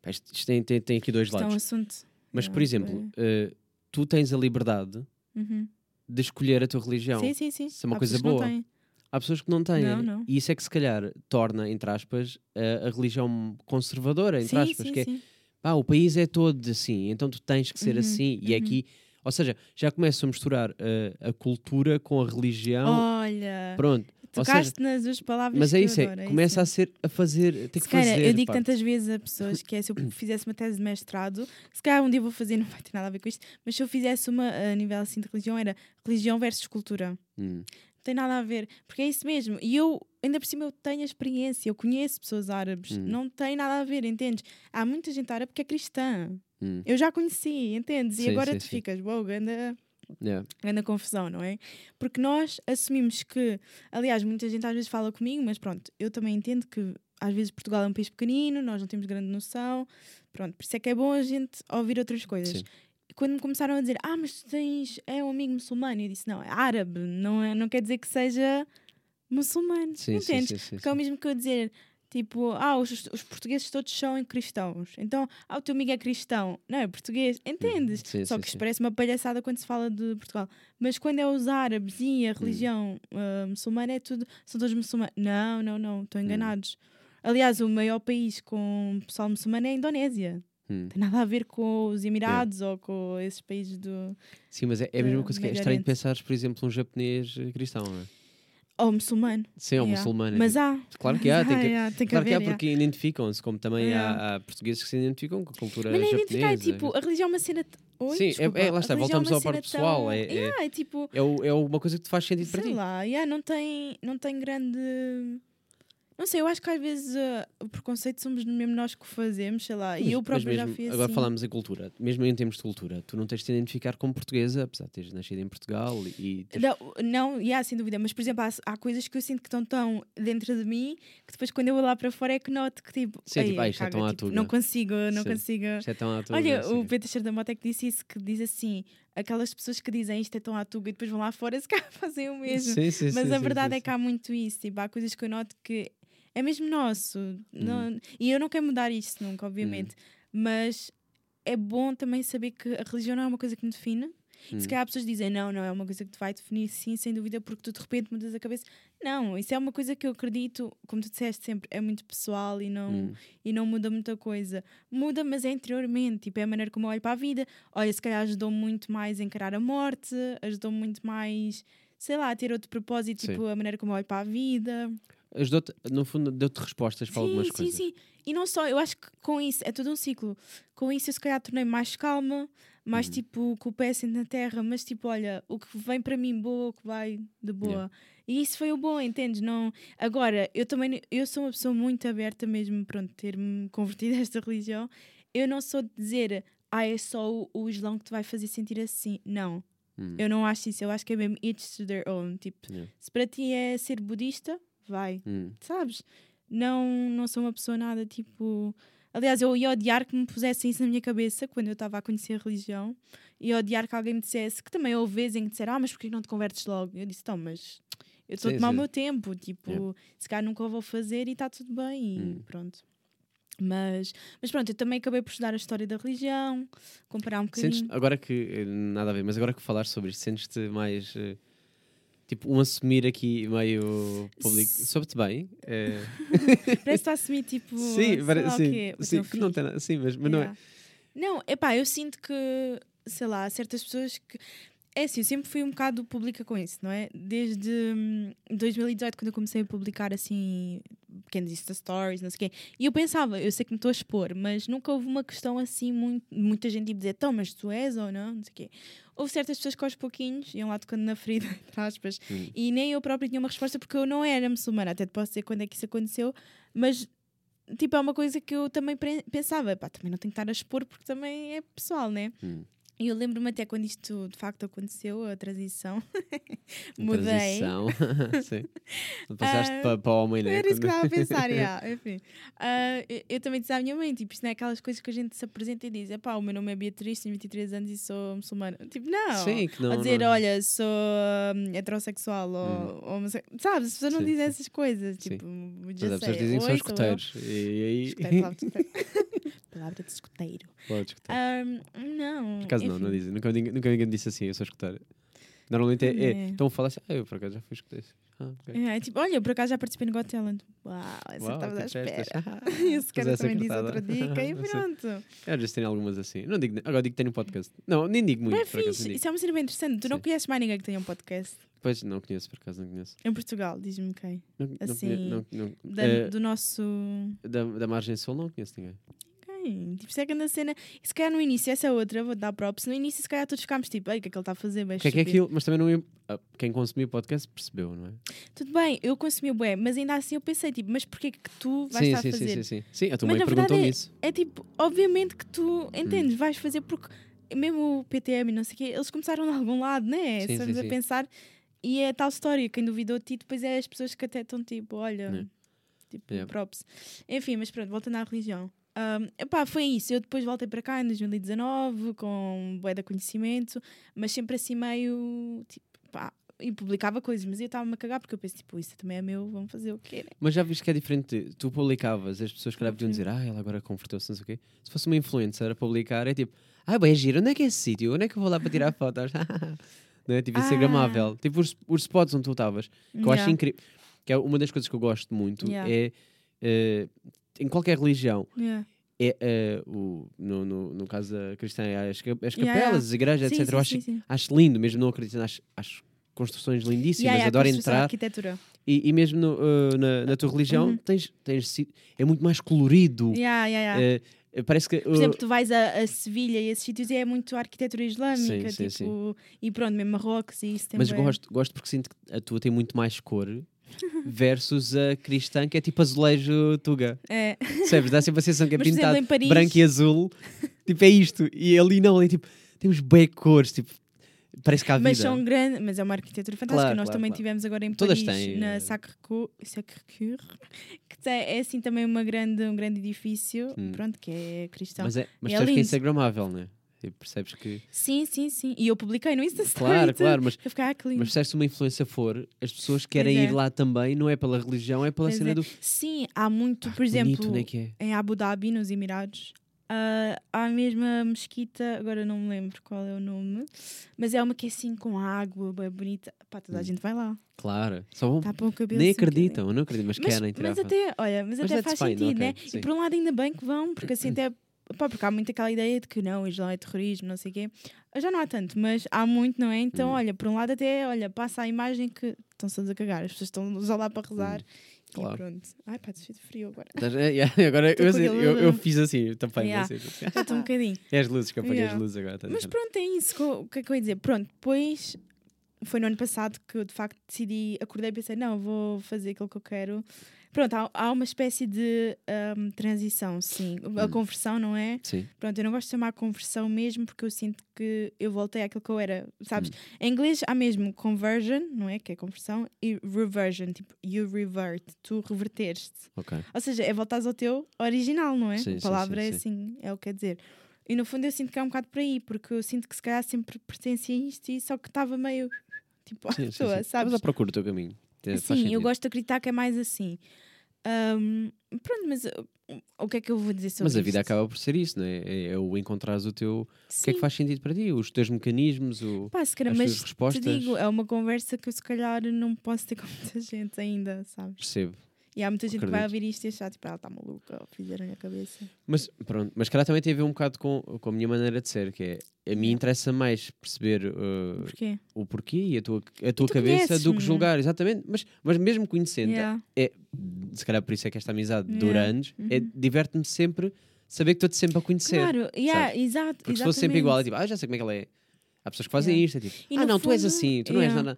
pá, isto tem, tem, tem aqui dois Isto é um lados. assunto. Mas, não, por exemplo, eh, tu tens a liberdade Uhum. De escolher a tua religião. Sim, sim, sim. Isso é uma Há coisa boa. Há pessoas que não têm. Não, não. E isso é que se calhar torna, entre aspas, a, a religião conservadora, entre Sim, aspas, sim, que é sim. pá, o país é todo assim, então tu tens que ser Uhum, assim. E uhum. aqui, ou seja, já começam a misturar eh, a cultura com a religião. Olha, Pronto. Ou seja, tocaste nas duas palavras mas que é isso, é, adoro, é começa a isso. ser a fazer, tem que Se calhar, fazer. eu digo pá. tantas vezes a pessoas que é se eu fizesse uma tese de mestrado, se calhar um dia vou fazer, não vai ter nada a ver com isto, mas se eu fizesse uma a nível assim de religião, era religião versus cultura. Hum, Não tem nada a ver, porque é isso mesmo. E eu, ainda por cima, eu tenho a experiência, eu conheço pessoas árabes, Hum. não tem nada a ver, entendes? Há muita gente árabe que é cristã. Hum, Eu já conheci, entendes? Sim, e agora sim, tu sim. ficas, uau, ganda, yeah, grande confusão, não é? Porque nós assumimos que, aliás, muita gente às vezes fala comigo, mas pronto, eu também entendo que às vezes Portugal é um país pequenino, nós não temos grande noção, pronto, por isso é que é bom a gente ouvir outras coisas. Sim. Quando me começaram a dizer, ah, mas tu tens, é um amigo muçulmano, eu disse, não, é árabe, não, é, não quer dizer que seja muçulmano, sim, sim, entendes? sim, sim, Porque é o mesmo que eu dizer, tipo, ah, os, os portugueses todos são cristãos. Então, ah, o teu amigo é cristão. Não, é português. Entendes? Sim, Só sim, que sim. isto parece uma palhaçada quando se fala de Portugal. Mas quando é os árabes e Hum. a religião ah, muçulmana, é tudo, são todos muçulmanos. Não, não, não, Hum. estão enganados. Aliás, o maior país com pessoal muçulmano é a Indonésia. Hum. Tem nada a ver com os Emirados ou com esses países do. Sim, mas é, é a mesma coisa que é estranho pensares, por exemplo, um japonês cristão, não é? Ou muçulmano. Sim, ou Yeah. muçulmano. é Mas tipo- há. Claro que há, tem que- yeah, tem que Claro que há, haver, yeah. porque identificam-se, como também há, há portugueses que se identificam com a cultura Mas nem japonesa. identificar, é tipo, a religião é uma cena. Oi, Sim, é- desculpa. é, lá está, voltamos é uma ao parte pessoal, tão- é- é- é tipo, É, é uma coisa que te faz sentido para sei ti. lá, yeah, não, tem, não tem grande. Não sei, eu acho que às vezes uh, o preconceito somos mesmo nós que o fazemos, sei lá. E eu mas própria já fui Agora assim. falamos em cultura, mesmo em termos de cultura, tu não tens de te identificar como portuguesa, apesar de teres nascido em Portugal e teres- Não, não, yeah, sem dúvida, mas por exemplo, há, há coisas que eu sinto que estão tão dentro de mim que depois quando eu vou lá para fora é que noto que tipo, Sim, tipo, "Ei, ah, isto é tão à tipo, tuga." não consigo, não Sim. consigo. Isto é tão à Olha, assim. o Pedro Teixeira da Mota é que disse isso, que diz assim, aquelas pessoas que dizem isto é tão à tuga e depois vão lá fora se calhar fazem o mesmo. Sim, sim, Mas sim, a verdade é que há muito isso. Tipo, há coisas que eu noto que é mesmo nosso. Não, e eu não quero mudar isto nunca, obviamente. Mas é bom também saber que a religião não é uma coisa que me define. Hum. Se calhar pessoas dizem, não, não é uma coisa que te vai definir, sim, sem dúvida, porque tu de repente mudas a cabeça. Não, isso é uma coisa que eu acredito, como tu disseste sempre, é muito pessoal e não, Hum. e não muda muita coisa. Muda, mas é interiormente, tipo, é a maneira como eu olho para a vida. Olha, se calhar ajudou muito mais a encarar a morte, ajudou muito mais, sei lá, a ter outro propósito, Sim. tipo, a maneira como eu olho para a vida. Ajudou-te, no fundo, deu-te respostas para algumas sim, coisas. sim, sim. E não só, eu acho que com isso, é todo um ciclo. Com isso eu se calhar tornei mais calma, mais Uhum. tipo com o pé assente na terra, mas tipo, olha, o que vem para mim boa, o que vai de boa. Yeah. E isso foi o bom, entendes? Não... Agora, eu também, eu sou uma pessoa muito aberta mesmo, pronto, ter-me convertido a esta religião. Eu não sou de dizer, ah, é só o, o Islão que te vai fazer sentir assim. Não. Hum. Eu não acho isso, eu acho que é mesmo each to their own. Tipo, Yeah. se para ti é ser budista, vai Hum. sabes? Não, não sou uma pessoa nada tipo. Aliás, eu ia odiar que me pusessem isso na minha cabeça quando eu estava a conhecer a religião. Ia odiar que alguém me dissesse, que também houve vezes em que disseram, ah, mas porquê não te convertes logo? Eu disse, então, mas eu estou a tomar o meu tempo, tipo, Yeah. se calhar nunca o vou fazer e está tudo bem, e Hum. pronto. Mas, mas pronto, eu também acabei por estudar a história da religião, comparar um bocadinho. Sentes, agora que, eh, nada a ver, mas agora que falaste sobre isto, sentes-te mais, eh, tipo, um assumir aqui meio público, soube-te bem? eh, Parece que está a assumir, tipo, sim, sei pare- lá o sim, quê, sim, que não tem nada, sim, mas, mas não é, Yeah. Não, epá, eu sinto que, sei lá, há certas pessoas que. É assim, eu sempre fui um bocado pública com isso, não é? Desde hum, 2018, quando eu comecei a publicar assim pequenos Insta Stories, não sei o quê. E eu pensava, eu sei que me estou a expor, mas nunca houve uma questão assim, muito, muita gente tipo dizer, então, mas tu és ou não, não sei o quê. Houve certas pessoas que aos pouquinhos iam lá tocando na ferida, entre aspas, Hum. e nem eu própria tinha uma resposta porque eu não era muçulmana. Até te posso dizer quando é que isso aconteceu, mas tipo, é uma coisa que eu também pensava, pá, também não tenho que estar a expor porque também é pessoal, né? Hum. E eu lembro-me até quando isto de facto aconteceu, a transição, mudei. Transição. Sim. Passaste Ah, para, para o homem, né? Era isso que estava a pensar, yeah, enfim. Ah, eu, eu também disse à minha mãe, tipo, isto não é aquelas coisas que a gente se apresenta e diz, pá, o meu nome é Beatriz, tenho 23 anos e sou muçulmana. Tipo, não. Sim, que não. ou dizer, não. olha, sou hum, heterossexual, ou, homosse- sabes, as pessoas não Sim, dizem sim. essas coisas, Sim. tipo, Mas já as pessoas dizem que são escuteiros. E aí. Escuteiro, palavra de palavra. Ahm, não. Por acaso não, enfim. não dizem. Nunca, ninguém- nunca ninguém disse assim, eu sou escuteiro. Normalmente é. é É. Estão a falar assim, ah, eu por acaso já fui escuteiro. Ah, ok. É, tipo, olha, eu por acaso já participei no Got Talent. Uau, essa Uau, estavas à espera. Esse cara Puseste também diz outra dica e pronto. Eu vezes tenho algumas assim. Não digo, agora digo que tenho um podcast. Não, nem digo muito. Mas é acaso, fixe, isso é uma cena bem interessante. Tu não Sim. conheces mais ninguém que tenha um podcast Pois não conheço, por acaso não conheço. em Portugal, diz-me quem. Não, não Assim, não- não- Da- eh, do nosso. da, da margem sul não conheço ninguém. Quem? Tipo, se é que anda a cena. E se calhar no início, essa é outra, vou dar props. No início, se calhar todos ficámos tipo, ei, o que é que ele está a fazer? Bem O que é que é estúpido." aquilo? Mas também não ah, Quem consumiu o podcast percebeu, não é? Tudo bem, eu consumi o bué, mas ainda assim eu pensei, tipo, mas porquê que tu vais sim, estar sim, a fazer? sim, sim, sim. Sim, a tua Mas mãe na perguntou-me é- isso. É tipo, obviamente que tu Hum. entendes, vais fazer porque mesmo o PTM e não sei o quê, eles começaram de algum lado, né? Sim, formos sim, a sim. pensar, e é tal história, quem duvidou de ti, depois é as pessoas que até estão tipo, olha, Yeah. tipo, Yeah. props. Enfim, mas pronto, voltando à religião. Um, epá, foi isso. Eu depois voltei para cá em 2019 com bué de conhecimento, mas sempre assim meio tipo, pá, e publicava coisas, mas eu estava-me a cagar porque eu penso, tipo, isso também é meu, vamos fazer o que querem. Mas já viste que é diferente. Tu publicavas, as pessoas que podiam dizer, ah, ela agora converteu-se, não sei o quê. Se fosse uma influencer a publicar, é tipo, ah, bem, é giro, onde é que é esse sítio? Onde é que eu vou lá para tirar fotos? não é? Tipo, Instagramável. Tipo, os, os spots onde tu estavas. Que eu acho Yeah. incrível. Que é uma das coisas que eu gosto muito. Yeah. É, eh, em qualquer religião, Yeah. é, eh, o, no, no, no caso da cristã, é as, as capelas, yeah. as igrejas, Sim, etc. sim, eu acho, sim, sim. acho lindo, mesmo não acreditando, acho, acho construções lindíssimas, Yeah, yeah, adoro entrar. arquitetura. E, e mesmo no, uh, na, na tua religião, Uhum. tens, tens, é muito mais colorido. Yeah. Uh, parece que. Por exemplo, tu vais a, a Sevilha e esses sítios e é muito arquitetura islâmica, Sim, sim, tipo, e pronto, mesmo Marrocos e isso tem mas gosto, gosto porque sinto que a tua tem muito mais cor versus a cristã, que é tipo azulejo tuga. É. Percebes? Dá sempre a sensação que é Mas, exemplo, pintado em Paris- branco e azul. tipo, é isto. E ali não, ali tipo, temos bem cores, tipo, parece que há vida. Mas são grandes, mas é uma arquitetura fantástica. Claro, Nós claro, também claro. tivemos agora em Todas Paris, têm, na eh. Sacré-Cœur, que é assim também uma grande, um grande edifício, Hum. pronto, que é cristão. Mas, é, mas É sabes que é lindo. instagramável, né? Tipo, percebes que. Sim, sim, sim. E eu publiquei no Insta Story. Claro, claro, mas fiquei, ah. Mas se uma influência for, as pessoas querem é. ir lá também, não é pela religião, é pela Pois cena é. do. Sim, há muito, por Bonito, exemplo, é é? em Abu Dhabi, nos Emirados, ah, há a mesma mesquita, agora não me lembro qual é o nome, mas é uma que é assim com água, bem bonita. Pá, toda a Hum. gente vai lá. Claro, só vão. Tapam o cabelo. Nem assim um acreditam, não acreditam, mas, Mas, querem tirar mas até, olha, mas, Mas até faz fine, sentido, ok, né? sim. E por um lado ainda bem que vão, porque assim até. Pá, porque há muito aquela ideia de que não, Islão é terrorismo, não sei o quê. Já não há tanto, mas há muito, não é? Então, Hum. olha, por um lado até, olha, passa a imagem que estão-se todos a cagar, as pessoas estão só lá para rezar. Hum, claro. E pronto. Ai, pá, desfio de frio agora. Estás- é, yeah, agora eu, eu, eu, fiz assim, eu tampei Yeah. assim. Já estou um bocadinho. É as luzes que eu apaguei Yeah. as luzes agora. a Mas pronto, é isso. O que é que eu ia dizer? Pronto, depois foi no ano passado que eu de facto decidi, acordei e pensei, não, vou fazer aquilo que eu quero. Pronto, há, há uma espécie de ahm, transição, sim. A Hum. conversão, não é? Sim, Pronto, eu não gosto de chamar conversão mesmo porque eu sinto que eu voltei àquilo que eu era, sabes? Hum. Em inglês há mesmo conversion, não é? Que é conversão, e reversion, tipo, you revert, tu reverteste. ok. Ou seja, é voltares ao teu original, não é? Sim, a sim, palavra sim, é sim. assim, é o que quer dizer. E no fundo eu sinto que é um bocado por aí, porque eu sinto que se calhar sempre pertencia a isto e só que estava meio tipo à Sim, sim, toa, sim. sabes? Mas à procura do teu caminho. Sim, eu gosto de acreditar que é mais assim. Ahm, pronto, mas uh, o que é que eu vou dizer sobre Mas a vida isto? acaba por ser isso, não é? É, é o encontrares o teu. O que é que Sim. faz sentido para ti? Os teus mecanismos, o, Pá, se calhar, as mas tuas respostas. te digo, é uma conversa que eu se calhar não posso ter com muita gente ainda, sabes? Percebo. E há muita gente que vai ouvir isto e achar, tipo, ela está maluca, ou fizeram a cabeça. Mas pronto, mas calhar também tem a ver um bocado com, com a minha maneira de ser, que é a mim interessa mais perceber uh, Porquê? o porquê e a tua, a tua tu cabeça do que julgar, exatamente. Mas, mas mesmo conhecendo, Yeah. é, se calhar por isso é que esta amizade Yeah. dura anos, é Uhum. diverte-me sempre saber que estou-te sempre a conhecer. Claro, yeah, exato. Porque se fosse sempre igual, é tipo, ah, já sei como é que ela é. Há pessoas que fazem Yeah. isto, é tipo, E ah, não, tu és fundo, assim, tu não és nada.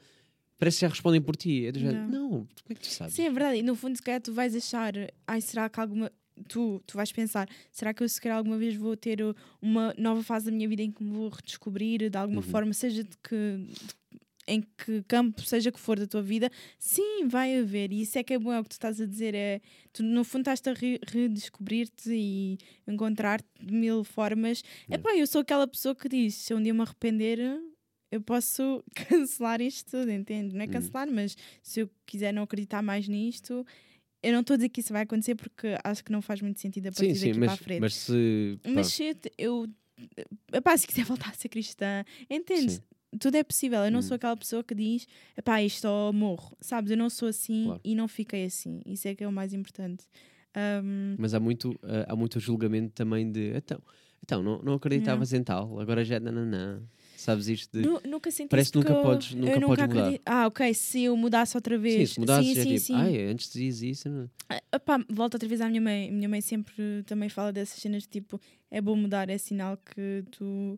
Parece que já respondem por ti. É do género, não, como é que tu sabes? Sim, é verdade. E no fundo, se calhar tu vais achar, ai, será que alguma. Tu, tu vais pensar, será que eu se calhar alguma vez vou ter uh, uma nova fase da minha vida em que me vou redescobrir de alguma Uhum. forma, seja de que. de- em que campo, seja que for da tua vida, sim, vai haver. E isso é que é bom, é o que tu estás a dizer. É, tu, no fundo, estás a re- redescobrir-te e encontrar-te de mil formas. Yeah. Epá, eu sou aquela pessoa que diz: se um dia me arrepender, eu posso cancelar isto tudo, entende? Não é Uhum. cancelar, mas se eu quiser não acreditar mais nisto, eu não estou a dizer que isso vai acontecer porque acho que não faz muito sentido a partir Sim, sim, daqui mas, para a frente. mas se. Mas se eu, epá, se quiser voltar a ser cristã, entende? Sim. Tudo é possível. Eu não Hum. sou aquela pessoa que diz, epá, isto ou morro. Sabes? Eu não sou assim Claro. e não fiquei assim. Isso é que é o mais importante. Um, Mas há muito, há muito julgamento também de então, então não, não acreditavas em tal, agora já nananã. Sabes isto de. nu- nunca senti Parece que nunca eu- podes- eu nunca podes mudar. Ah, ok. Se eu mudasse outra Sim, vez. se mudasses, sim, é sim, tipo, sim. ai, antes dizias isso. Não... Ah, opá, volto outra vez à minha mãe. Minha mãe sempre também fala dessas cenas de tipo, é bom mudar, é sinal que tu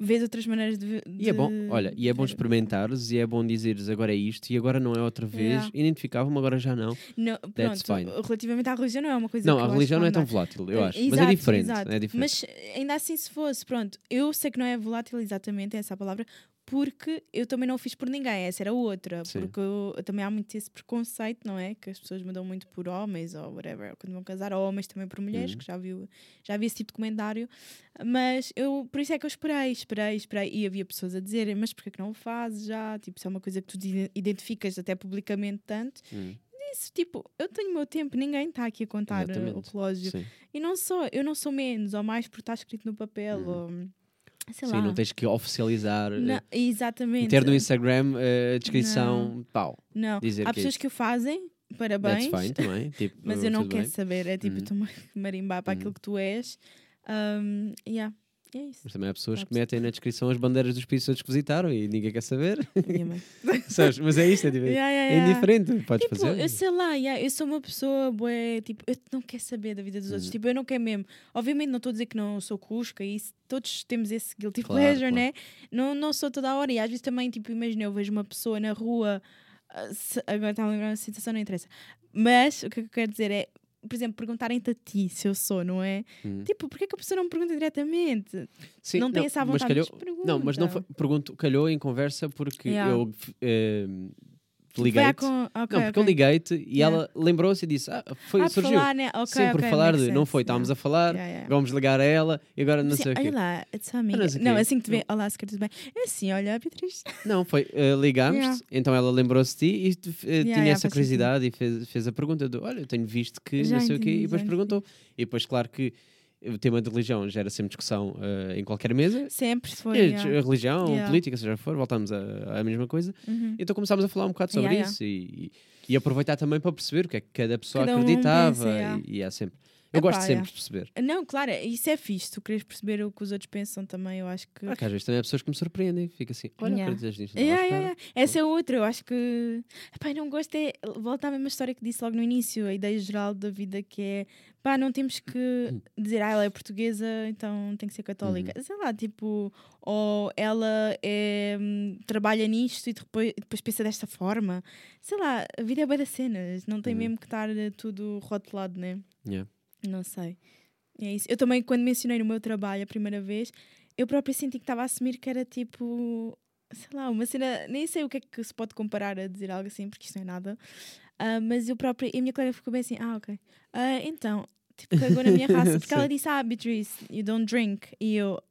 vês outras maneiras de. ver- E é bom, de olha, e é bom experimentares e é bom dizeres agora é isto e agora não é outra vez. Yeah. Identificava-me, agora já não. Não, That's pronto, fine. relativamente à religião não é uma coisa não, a acho religião não é tão volátil, eu acho. mas Exato, é diferente. exato. É diferente. Mas ainda assim, se fosse, pronto, eu sei que não é volátil exatamente essa a palavra, porque eu também não o fiz por ninguém, essa era outra. Sim. Porque eu, também há muito esse preconceito, não é? Que as pessoas mudam muito por homens ou whatever, quando vão casar, ou homens também por mulheres, Uhum. que já vi, já vi esse tipo de comentário. Mas eu, por isso é que eu esperei, esperei, esperei. E havia pessoas a dizerem, mas porquê que não o fazes já? Tipo, isso é uma coisa que tu ide- identificas até publicamente tanto. Hum, Isso, tipo, eu tenho o meu tempo, ninguém está aqui a contar o Exatamente. relógio. sim. E não sou, eu não sou menos ou mais por estar escrito no papel. Uhum. Ou, sei Sim, lá. não tens que oficializar. eh, Não, exatamente. Ter no Instagram eh, a descrição, pau. Não. dizer Há que é pessoas que o fazem, parabéns. That's fine também. Tipo, Mas eu não quero bem. saber. É tipo, Uhum. estou-me a marimbar para Uhum. aquilo que tu és. Um, yeah. É isso. Mas também há pessoas que metem na descrição as bandeiras dos países todos que visitaram e ninguém quer saber. Sabes? Mas é isto, é, tipo, Yeah, yeah, é yeah. indiferente. Podes Tipo, fazer. eu sei lá, eu sou uma pessoa bué, tipo, eu não quero saber da vida dos outros, Uhum. tipo, eu não quero mesmo. Obviamente não estou a dizer que não sou cusca e isso, todos temos esse guilty Claro, pleasure, claro. né? Não, não sou toda a hora e às vezes também, tipo, imagina, eu vejo uma pessoa na rua, ah, se- agora está a lembrar uma situação, não interessa. Mas o que eu quero dizer é, por exemplo, perguntarem-te a ti se eu sou, não é? Hum. Tipo, porquê que a pessoa não me pergunta diretamente? Sim, não tem essa mas vontade, calhou, mas. Não, mas não pergunto, calhou em conversa porque Yeah. eu eh, liguei-te. con- ok, não, porque ok. eu liguei-te e Yeah. ela lembrou-se e disse: Ah, foi, Ah, surgiu. falar, né? Ok, Sim, por falar de não sense, foi, estávamos yeah. a falar, Yeah, vamos ligar a ela e agora não Sim, sei o quê. olha lá, it's amiga. não o Não, quê. assim que te vê, olá, se quer tudo bem. É assim, olha, Beatriz. Não, foi, eh, ligámos, então ela lembrou-se de ti e Yeah, tinha essa curiosidade e fez, fez a pergunta do, olha, eu tenho visto que Já não sei o quê, entendi, e depois perguntou. E depois, claro que o tema de religião gera sempre discussão eh, em qualquer mesa. Sempre foi. E a yeah. religião, Yeah. política, seja for, voltamos à mesma coisa. Uhum. Então começámos a falar um bocado sobre Yeah, isso E, e aproveitar também para perceber o que é que cada pessoa Cada um acreditava. pensa, yeah. e, e há sempre. Eu Epá, gosto sempre yeah. de perceber. Não, claro, isso é fixe. Tu queres perceber o que os outros pensam também, eu acho que. Porque às vezes também há pessoas que me surpreendem. Fica assim, olha, Yeah. nisto? Não Yeah, yeah, yeah. Essa é outra, eu acho que. Epá, não gosto é. Volta à mesma história que disse logo no início, a ideia geral da vida que é. Pá, não temos que dizer, ah, ela é portuguesa, então tem que ser católica. Uhum. Sei lá, tipo, ou ela é, hum, trabalha nisto e depois, depois pensa desta forma. Sei lá, a vida é bem das cenas, não tem Uhum. mesmo que estar eh, tudo rotulado, né? Yeah. Não sei. É isso. Eu também, quando mencionei no meu trabalho a primeira vez, eu própria senti que estava a assumir que era tipo, sei lá, uma cena. Nem sei o que é que se pode comparar a dizer algo assim, porque isto não é nada. Ah, mas eu própria. E a minha colega ficou bem assim: ah, ok. Ah, então, tipo, cagou na minha raça. Porque ela disse: ah, Beatrice, you don't drink. E eu,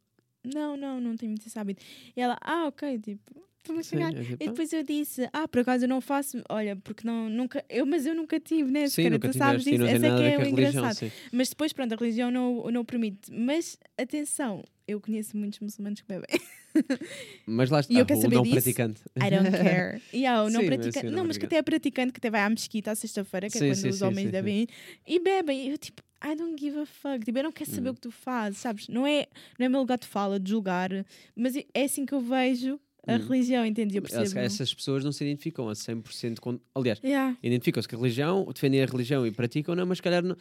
não, não, não tenho muito esse hábito. E ela, ah, ok, tipo. Estou-me a Sim, é tipo, E depois eu disse, ah, por acaso eu não faço, olha, porque não, nunca, eu, mas eu nunca tive, né? Sim, Cara, nunca tu sabes tiveste disso, essa é que é o religião, engraçado. sim. Mas depois, pronto, a religião não, não o permite. Mas, atenção, eu conheço muitos muçulmanos que bebem. Mas lá está, E eu quero o não disso. praticante. I don't care. Yeah, o não Sim, praticante. não, não mas que até é praticante, que até vai à mesquita à sexta-feira, que Sim, é quando sim, os homens ir, e bebem. E eu tipo, I don't give a fuck. Tipo, eu não quero saber o que tu fazes, sabes? Não é, não é meu lugar de fala, de julgar, mas é assim que eu vejo a Uhum. religião, entendi? Eu percebo. Essas pessoas não se identificam a 100% com. Aliás, Yeah. identificam-se com a religião, defendem a religião e praticam, não, mas se calhar não,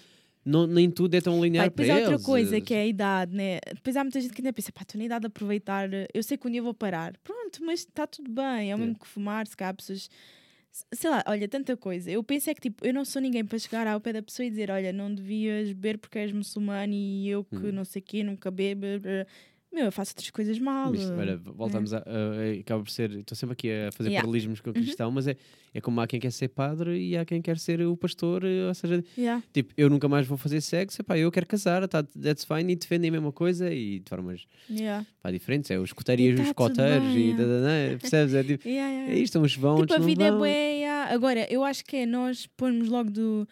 não- nem tudo é tão linear Vai, depois para há outra coisa que é a idade, né? Depois há muita gente que ainda pensa, pá, estou na idade de aproveitar, eu sei que um dia vou parar. Pronto, mas está tudo bem, é o mesmo que fumar, se calhar pessoas. Sei lá, olha, tanta coisa. Eu penso é que tipo, eu não sou ninguém para chegar ao pé da pessoa e dizer, olha, não devias beber porque és muçulmano e eu que Uhum. não sei o quê, nunca bebo. blá, blá. Meu, eu faço outras coisas mal. Isto, olha, voltamos a, a- a- Acaba por ser. Estou sempre aqui a fazer Yeah. paralelismos com o Uhum. cristão, mas é, é como há quem quer ser padre e há quem quer ser o pastor. eh, Ou seja, Yeah. tipo, eu nunca mais vou fazer sexo, epá, eu quero casar, tá, that's fine, e defendem a mesma coisa e de formas Yeah. pá, diferentes. É os escoteiros e E os tá coteiros e. é. da- da- da, percebes? É tipo. Yeah, yeah, É isto, uns vão, Tipo, outros a não vida é vão. bué, yeah. Agora, eu acho que é nós pormos logo do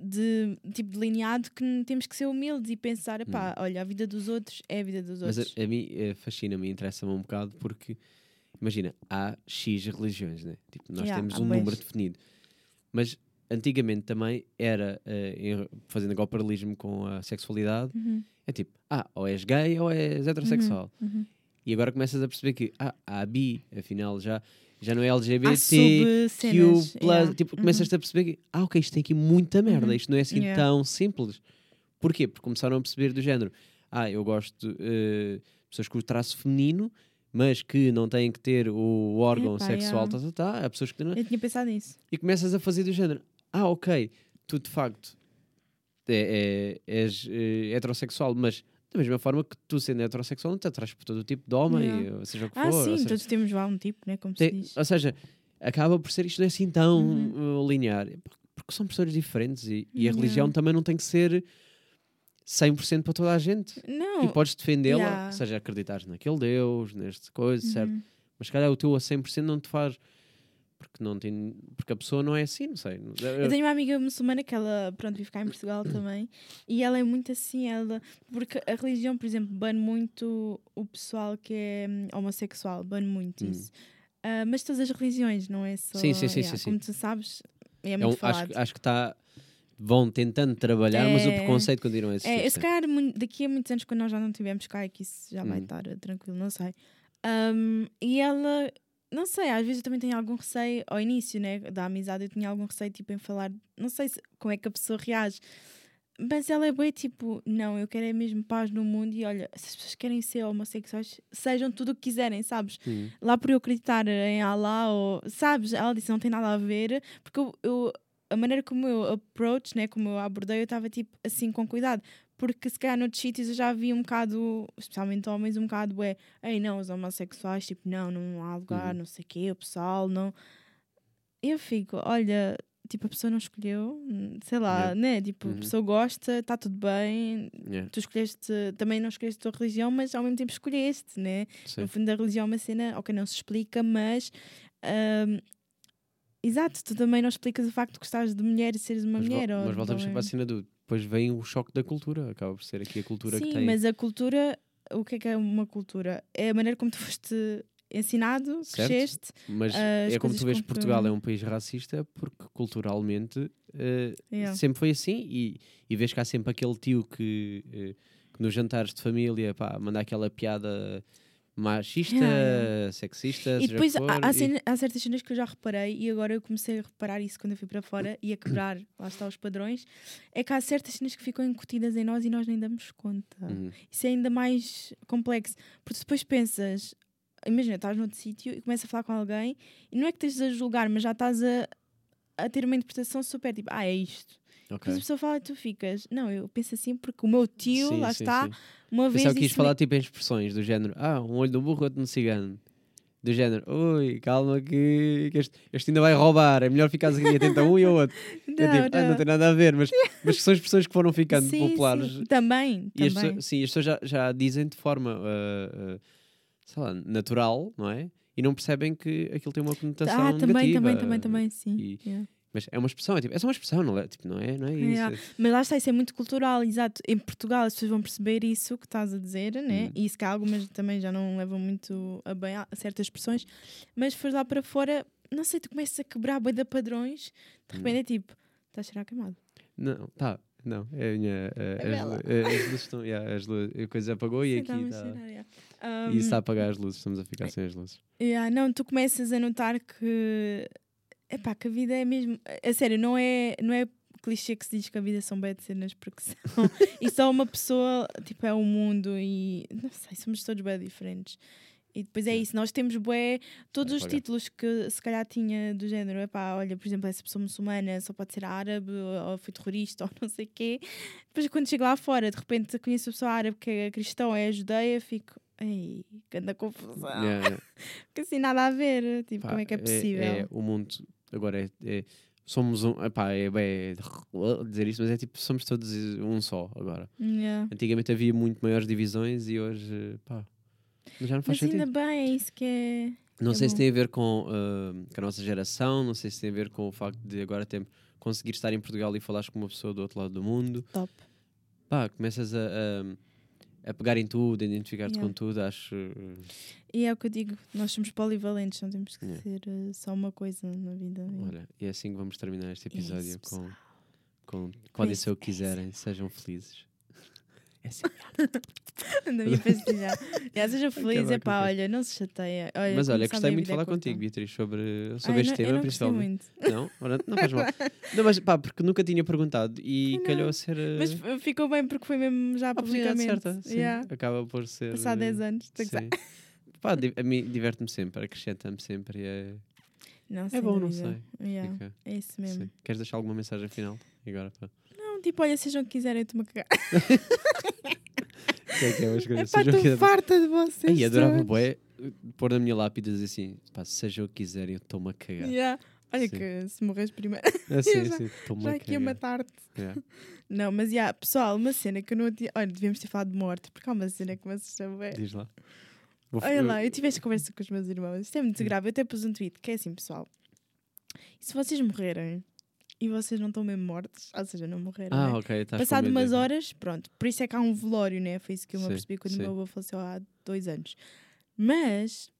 de tipo delineado que temos que ser humildes e pensar, pá, olha, a vida dos outros é a vida dos Hum. Mas outros. a, a mim eh, fascina-me interessa-me um bocado porque, imagina, há X religiões, né? Tipo, nós Yeah, temos um número definido. Mas antigamente também era, em- fazendo agora o paralelismo com a sexualidade, Uhum, é tipo, ah, ou és gay ou és heterossexual. uhum. E agora começas a perceber que, ah, há bi, afinal já, já não é LGBT. Q+, yeah. tipo, Uhum. começas a perceber que, ah, ok, isto tem aqui muita merda, Uhum. isto não é assim Yeah. tão simples. Porquê? Porque começaram a perceber do género, ah, eu gosto eh, de pessoas com o traço feminino, mas que não têm que ter o órgão Epá, sexual, yeah. tá, tá, tá, há pessoas que não. Eu tinha pensado nisso. E começas a fazer do género, ah, ok, tu de facto é, é- és eh, heterossexual, mas da mesma forma que tu sendo heterossexual não te atrás por todo o tipo de homem, ou seja o que Ah, for. sim, ou seja, todos temos lá um tipo, né? Como tem- se diz. ou seja, acaba por ser isto não é assim tão Uhum. uh, linear. Porque são pessoas diferentes e, e a religião também não tem que ser 100% para toda a gente. Não. E podes defendê-la, Yeah. ou seja, acreditares naquele Deus, neste coisa, certo? Uhum. Mas se calhar o teu a 100% não te faz. Porque, não tem, porque a pessoa não é assim, não sei. Eu tenho uma amiga muçulmana que ela, pronto, vive cá em Portugal também, e ela é muito assim, ela, porque a religião, por exemplo, bane muito o pessoal que é hum, homossexual, bane muito Hum. isso. Ah, mas todas as religiões, não é só. Sim, sim, sim, yeah, sim, Como tu sabes, é É muito um- acho, falado. que- acho que está. Vão tentando trabalhar, mas o É. preconceito continua a existir. É, se calhar daqui a muitos anos, quando nós já não estivermos cá, é que isso já vai Hum. estar eh, tranquilo, não sei. Ahm, e ela, não sei, às vezes eu também tenho algum receio, ao início né, da amizade, eu tinha algum receio tipo, em falar, não sei se, como é que a pessoa reage, mas ela é bem tipo, não, eu quero é mesmo paz no mundo e olha, se as pessoas querem ser homossexuais, sejam tudo o que quiserem, sabes? Lá por eu acreditar em Allah ou sabes, ela disse não tem nada a ver, porque eu, eu- a maneira como eu approach, né, como eu abordei, eu estava tipo assim com cuidado, porque se calhar noutros sítios eu já vi um bocado, especialmente homens, um bocado é, ei não, os homossexuais, tipo, não, não há lugar, Uhum. não sei o quê, o pessoal não. Eu fico, olha, tipo, a pessoa não escolheu, sei lá, Yeah. né? Tipo, a Uhum. pessoa gosta, está tudo bem, Yeah, tu escolheste, também não escolheste a tua religião, mas ao mesmo tempo escolheste, né? sim. No fundo, a religião é uma cena, ok, não se explica, mas. ahm, exato, tu também não explicas o facto de gostares de mulher e seres uma Mas, mulher. mas voltamos sempre à homem. cena do. Depois vem o choque da cultura, acaba por ser aqui a cultura Sim, que tem. mas a cultura, o que é que é uma cultura? É a maneira como tu foste ensinado, Certo. cresceste. Mas as é como tu vês, como tu- Portugal é um país racista porque culturalmente eh, Yeah. sempre foi assim e, e vês que há sempre aquele tio que, eh, que nos jantares de família pá, manda aquela piada machista, Yeah, sexista, E depois há, há e- há certas cenas que eu já reparei e agora eu comecei a reparar isso quando eu fui para fora e a quebrar, lá está os padrões, é que há certas cenas que ficam incutidas em nós e nós nem damos conta. Uhum. Isso é ainda mais complexo. Porque depois pensas, imagina, estás noutro sítio e começas a falar com alguém e não é que estejas a julgar, mas já estás a, a ter uma interpretação super tipo, ah, é isto. Ok. Depois a pessoa fala e tu ficas, não, eu penso assim porque o meu tio, Sim, lá sim, está, sim. uma vez. Que ias disse-me- falar tipo em expressões do género, ah, um olho no burro, outro no cigano. Do género, ui, calma que, que este, este ainda vai roubar, é melhor ficares aqui atento a um e ao outro. Não, é tipo, ah, não tem nada a ver, mas, mas que são expressões que foram ficando populares. sim. Também, E as também. pessoas, sim, as pessoas já, já dizem de forma, ah, ah, sei lá, natural, não é? E não percebem que aquilo tem uma conotação Ah, também, negativa. também, também, também, sim. e- Yeah. Mas é uma expressão, é, tipo, é só uma expressão, não é, tipo, não é, não é isso. Yeah. é- Mas lá está, isso é muito cultural, exato. Em Portugal as pessoas vão perceber isso que estás a dizer, né? Hum. E se calhar algumas também já não levam muito a bem a certas expressões, mas se fores lá para fora, não sei, tu começas a quebrar bem de padrões, de repente é tipo, está a cheirar a queimado. Não, tá, não, é a minha. É as, bela. lu- eh, as luzes estão. yeah, as luzes, a coisa apagou e Sim, aqui está-me a está. cheirar, yeah. E isso está a Um, apagar as luzes, estamos a ficar sem as luzes. yeah, não, tu começas a notar que, epá, que a vida é mesmo, a sério, não é, não é clichê que se diz que a vida são bem de cenas, porque são, e só uma pessoa, tipo, é o mundo e, não sei, somos todos bem diferentes. E depois é isso, nós temos bué, todos os títulos que se calhar tinha do género, epá, olha, por exemplo, essa pessoa muçulmana só pode ser árabe, ou foi terrorista, ou não sei o quê. Depois quando chego lá fora, de repente conheço a pessoa árabe que é cristão, ou é judeia, fico, ei, que anda confusão. Yeah, yeah. Porque assim nada a ver, tipo, Pá, como é que é possível? é- o mundo agora é. é- somos um. Epá, é, é dizer isso, mas é tipo, somos todos um só agora. Yeah. Antigamente havia muito maiores divisões e hoje, pá, já não faz Mas sentido. ainda bem, é isso que é. Não é sei se bom. tem a ver com, ah, com a nossa geração, não sei se tem a ver com o facto de agora ter, conseguir estar em Portugal e falares com uma pessoa do outro lado do mundo. Top. Pá, começas a, a, a pegar em tudo, a identificar-te Yeah. com tudo, acho. uh, E é o que eu digo, nós somos polivalentes, não temos que Yeah. ser eh, só uma coisa na vida. Olha, e é assim que vamos terminar este episódio Isso, com, pessoal. com podem ser o que é quiserem, sejam felizes. É. Anda me a pastilhar. seja feliz, é pá, olha, não se chateia. Olha, Mas olha, gostei muito de é falar contigo, Beatriz, sobre, Ai, sobre este não- eu tema, não gostei principalmente. muito. Não, não faz mal. Não, mas pá, porque nunca tinha perguntado e Não. calhou a ser. uh, Mas ficou bem porque foi mesmo já publicamente. certa. Sim, Yeah. Acaba por ser. Passar 10 uh, anos. tem que ser. Sim. Pá, a mim diverte-me sempre, acrescenta-me sempre e é, Não, é bom, não dúvida. sei. Yeah, É isso mesmo. sim. Queres deixar alguma mensagem final? Agora, pá. Não, tipo, olha, sejam que quiserem, eu estou-me a cagar. Que é que é? É estou farta de vocês. Ai, adorava bué, pôr na minha lápide e dizer assim: pá, seja o que quiserem, eu estou-me a cagar. Yeah. Olha Sim. que se morres primeiro, Assim, já- assim, estou-me já aqui a matar-te. Yeah. Não, mas já, pessoal, uma cena que eu não tinha. Olha, devíamos ter falado de morte, porque há uma cena que me assusta bué. Diz lá. Vou- Olha lá, eu tive esta conversa com os meus irmãos. Isto é muito grave. Eu até pus um tweet que é assim, pessoal. E se vocês morrerem e vocês não estão mesmo mortos, ou seja, não morreram, Ah, né? ok. com passado umas horas, pronto. Por isso é que há um velório, né? Foi isso que eu me Sim, apercebi quando o sim. meu avô faleceu há dois anos. Mas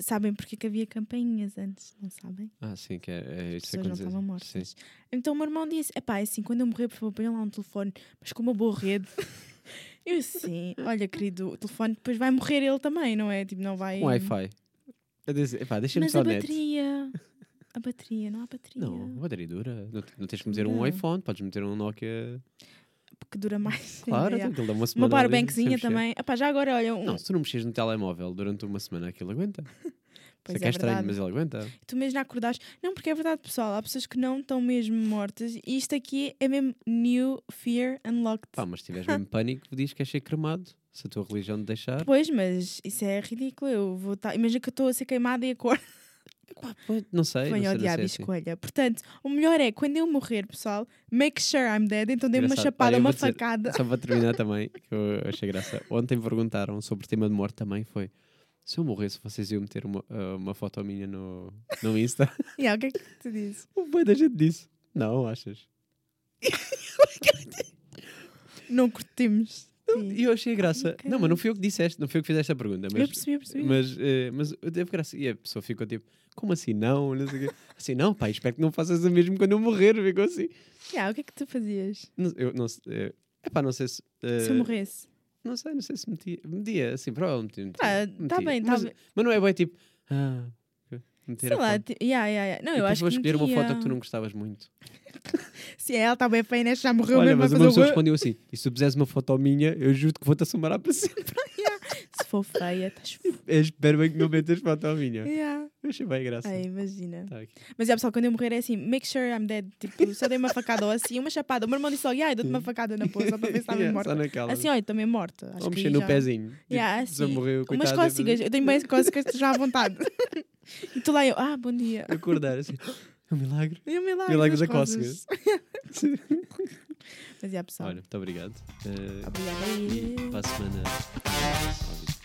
sabem porque é que havia campainhas antes, não sabem? Ah, sim, que é, é As isso pessoas não estavam Sim. mortas. Então o meu irmão disse: é assim, quando eu morrer, por favor, ponham lá um telefone, mas com uma boa rede. eu assim, olha, querido, o telefone depois vai morrer ele também, não é? Tipo, não vai. Um Wi-Fi. Eu disse, epá, deixa-me só a net. bateria. A bateria, não há bateria. Não, a bateria dura. Não, não tens que meter um iPhone, podes meter um Nokia. Porque dura mais. Claro, ainda, então, aquilo dá uma Uma semana. sem powerbankzinha também. Epá, já agora, olha, um... Não, se tu não mexeres no telemóvel durante uma semana, aquilo aguenta. Pois Sei que é, é estranho, mas ele aguenta. tu mesmo acordares. Não, porque é verdade, pessoal. Há pessoas que não estão mesmo mortas. E isto aqui é mesmo New Fear Unlocked. Pá, mas se tiveres mesmo pânico, diz que és ser cremado. Se a tua religião te deixar. Pois, mas isso é ridículo. Eu vou estar. Imagina que eu estou a ser queimada e a cor Pá, pô, não sei. não vem sei, ao não diabo sei e assim. escolha. Portanto, o melhor é quando eu morrer, pessoal, make sure I'm dead. Então dê-me uma chapada, Olha, uma dizer- facada. Só para terminar também, que eu achei graça. Ontem perguntaram sobre o tema de morte também. Foi se eu morresse, vocês iam meter uma, ah, uma foto minha no, no Insta. Yeah, o que é que tu dizes? O boi da gente disse. Não, achas? Não curtimos. E eu achei graça. Não, mas não fui eu que disseste, não fui eu que fiz esta pergunta. eu Mas, percebi, eu percebi. mas, eh, mas eu teve graça. E a pessoa ficou tipo, como assim não? não sei o quê. Assim, não, pai, espero que não faças o mesmo quando eu morrer. Ficou assim. Yeah, o que é que tu fazias Não, eu não sei. eh, epá, não sei se. eh, se eu morresse? Não sei, não sei se metia. Metia, assim, provavelmente. metia, Ah, tá metia. bem, tá mas, bem. mas não é bem tipo. Ah, meter Sei lá, yeah, yeah, yeah. não, eu acho vou que escolher uma foto que tu metia. não gostavas muito. Se ela está bem feia, né? já morreu Olha, mesmo, mas uma o pessoa respondeu assim: e se tu puseres uma foto minha, eu juro que vou-te assombrar para sempre. For feia, estás. Eu espero bem que não metas foto minha. yeah. Eu achei bem graça. Ai, imagina. Tá aqui. Mas é pessoal, quando eu morrer é assim, make sure I'm dead. Tipo, só dei uma facada ou assim, uma chapada. O meu irmão disse logo, ai, dou-te uma facada na pose, só para ver se bem Yeah, morta. Só naquela. Assim, olha, também morta. Acho Ou mexer no já- pezinho. Tipo, Yeah, eu assim, morrer, Umas coitado, cócegas, eu tenho bem cócegas já à vontade. e tu lá eu, ah, bom dia. Acordar assim. É um milagre. E o milagre, Milagre da cócegas. Mas é pessoal. Olha, muito obrigado. Eh, Obrigada e para a semana.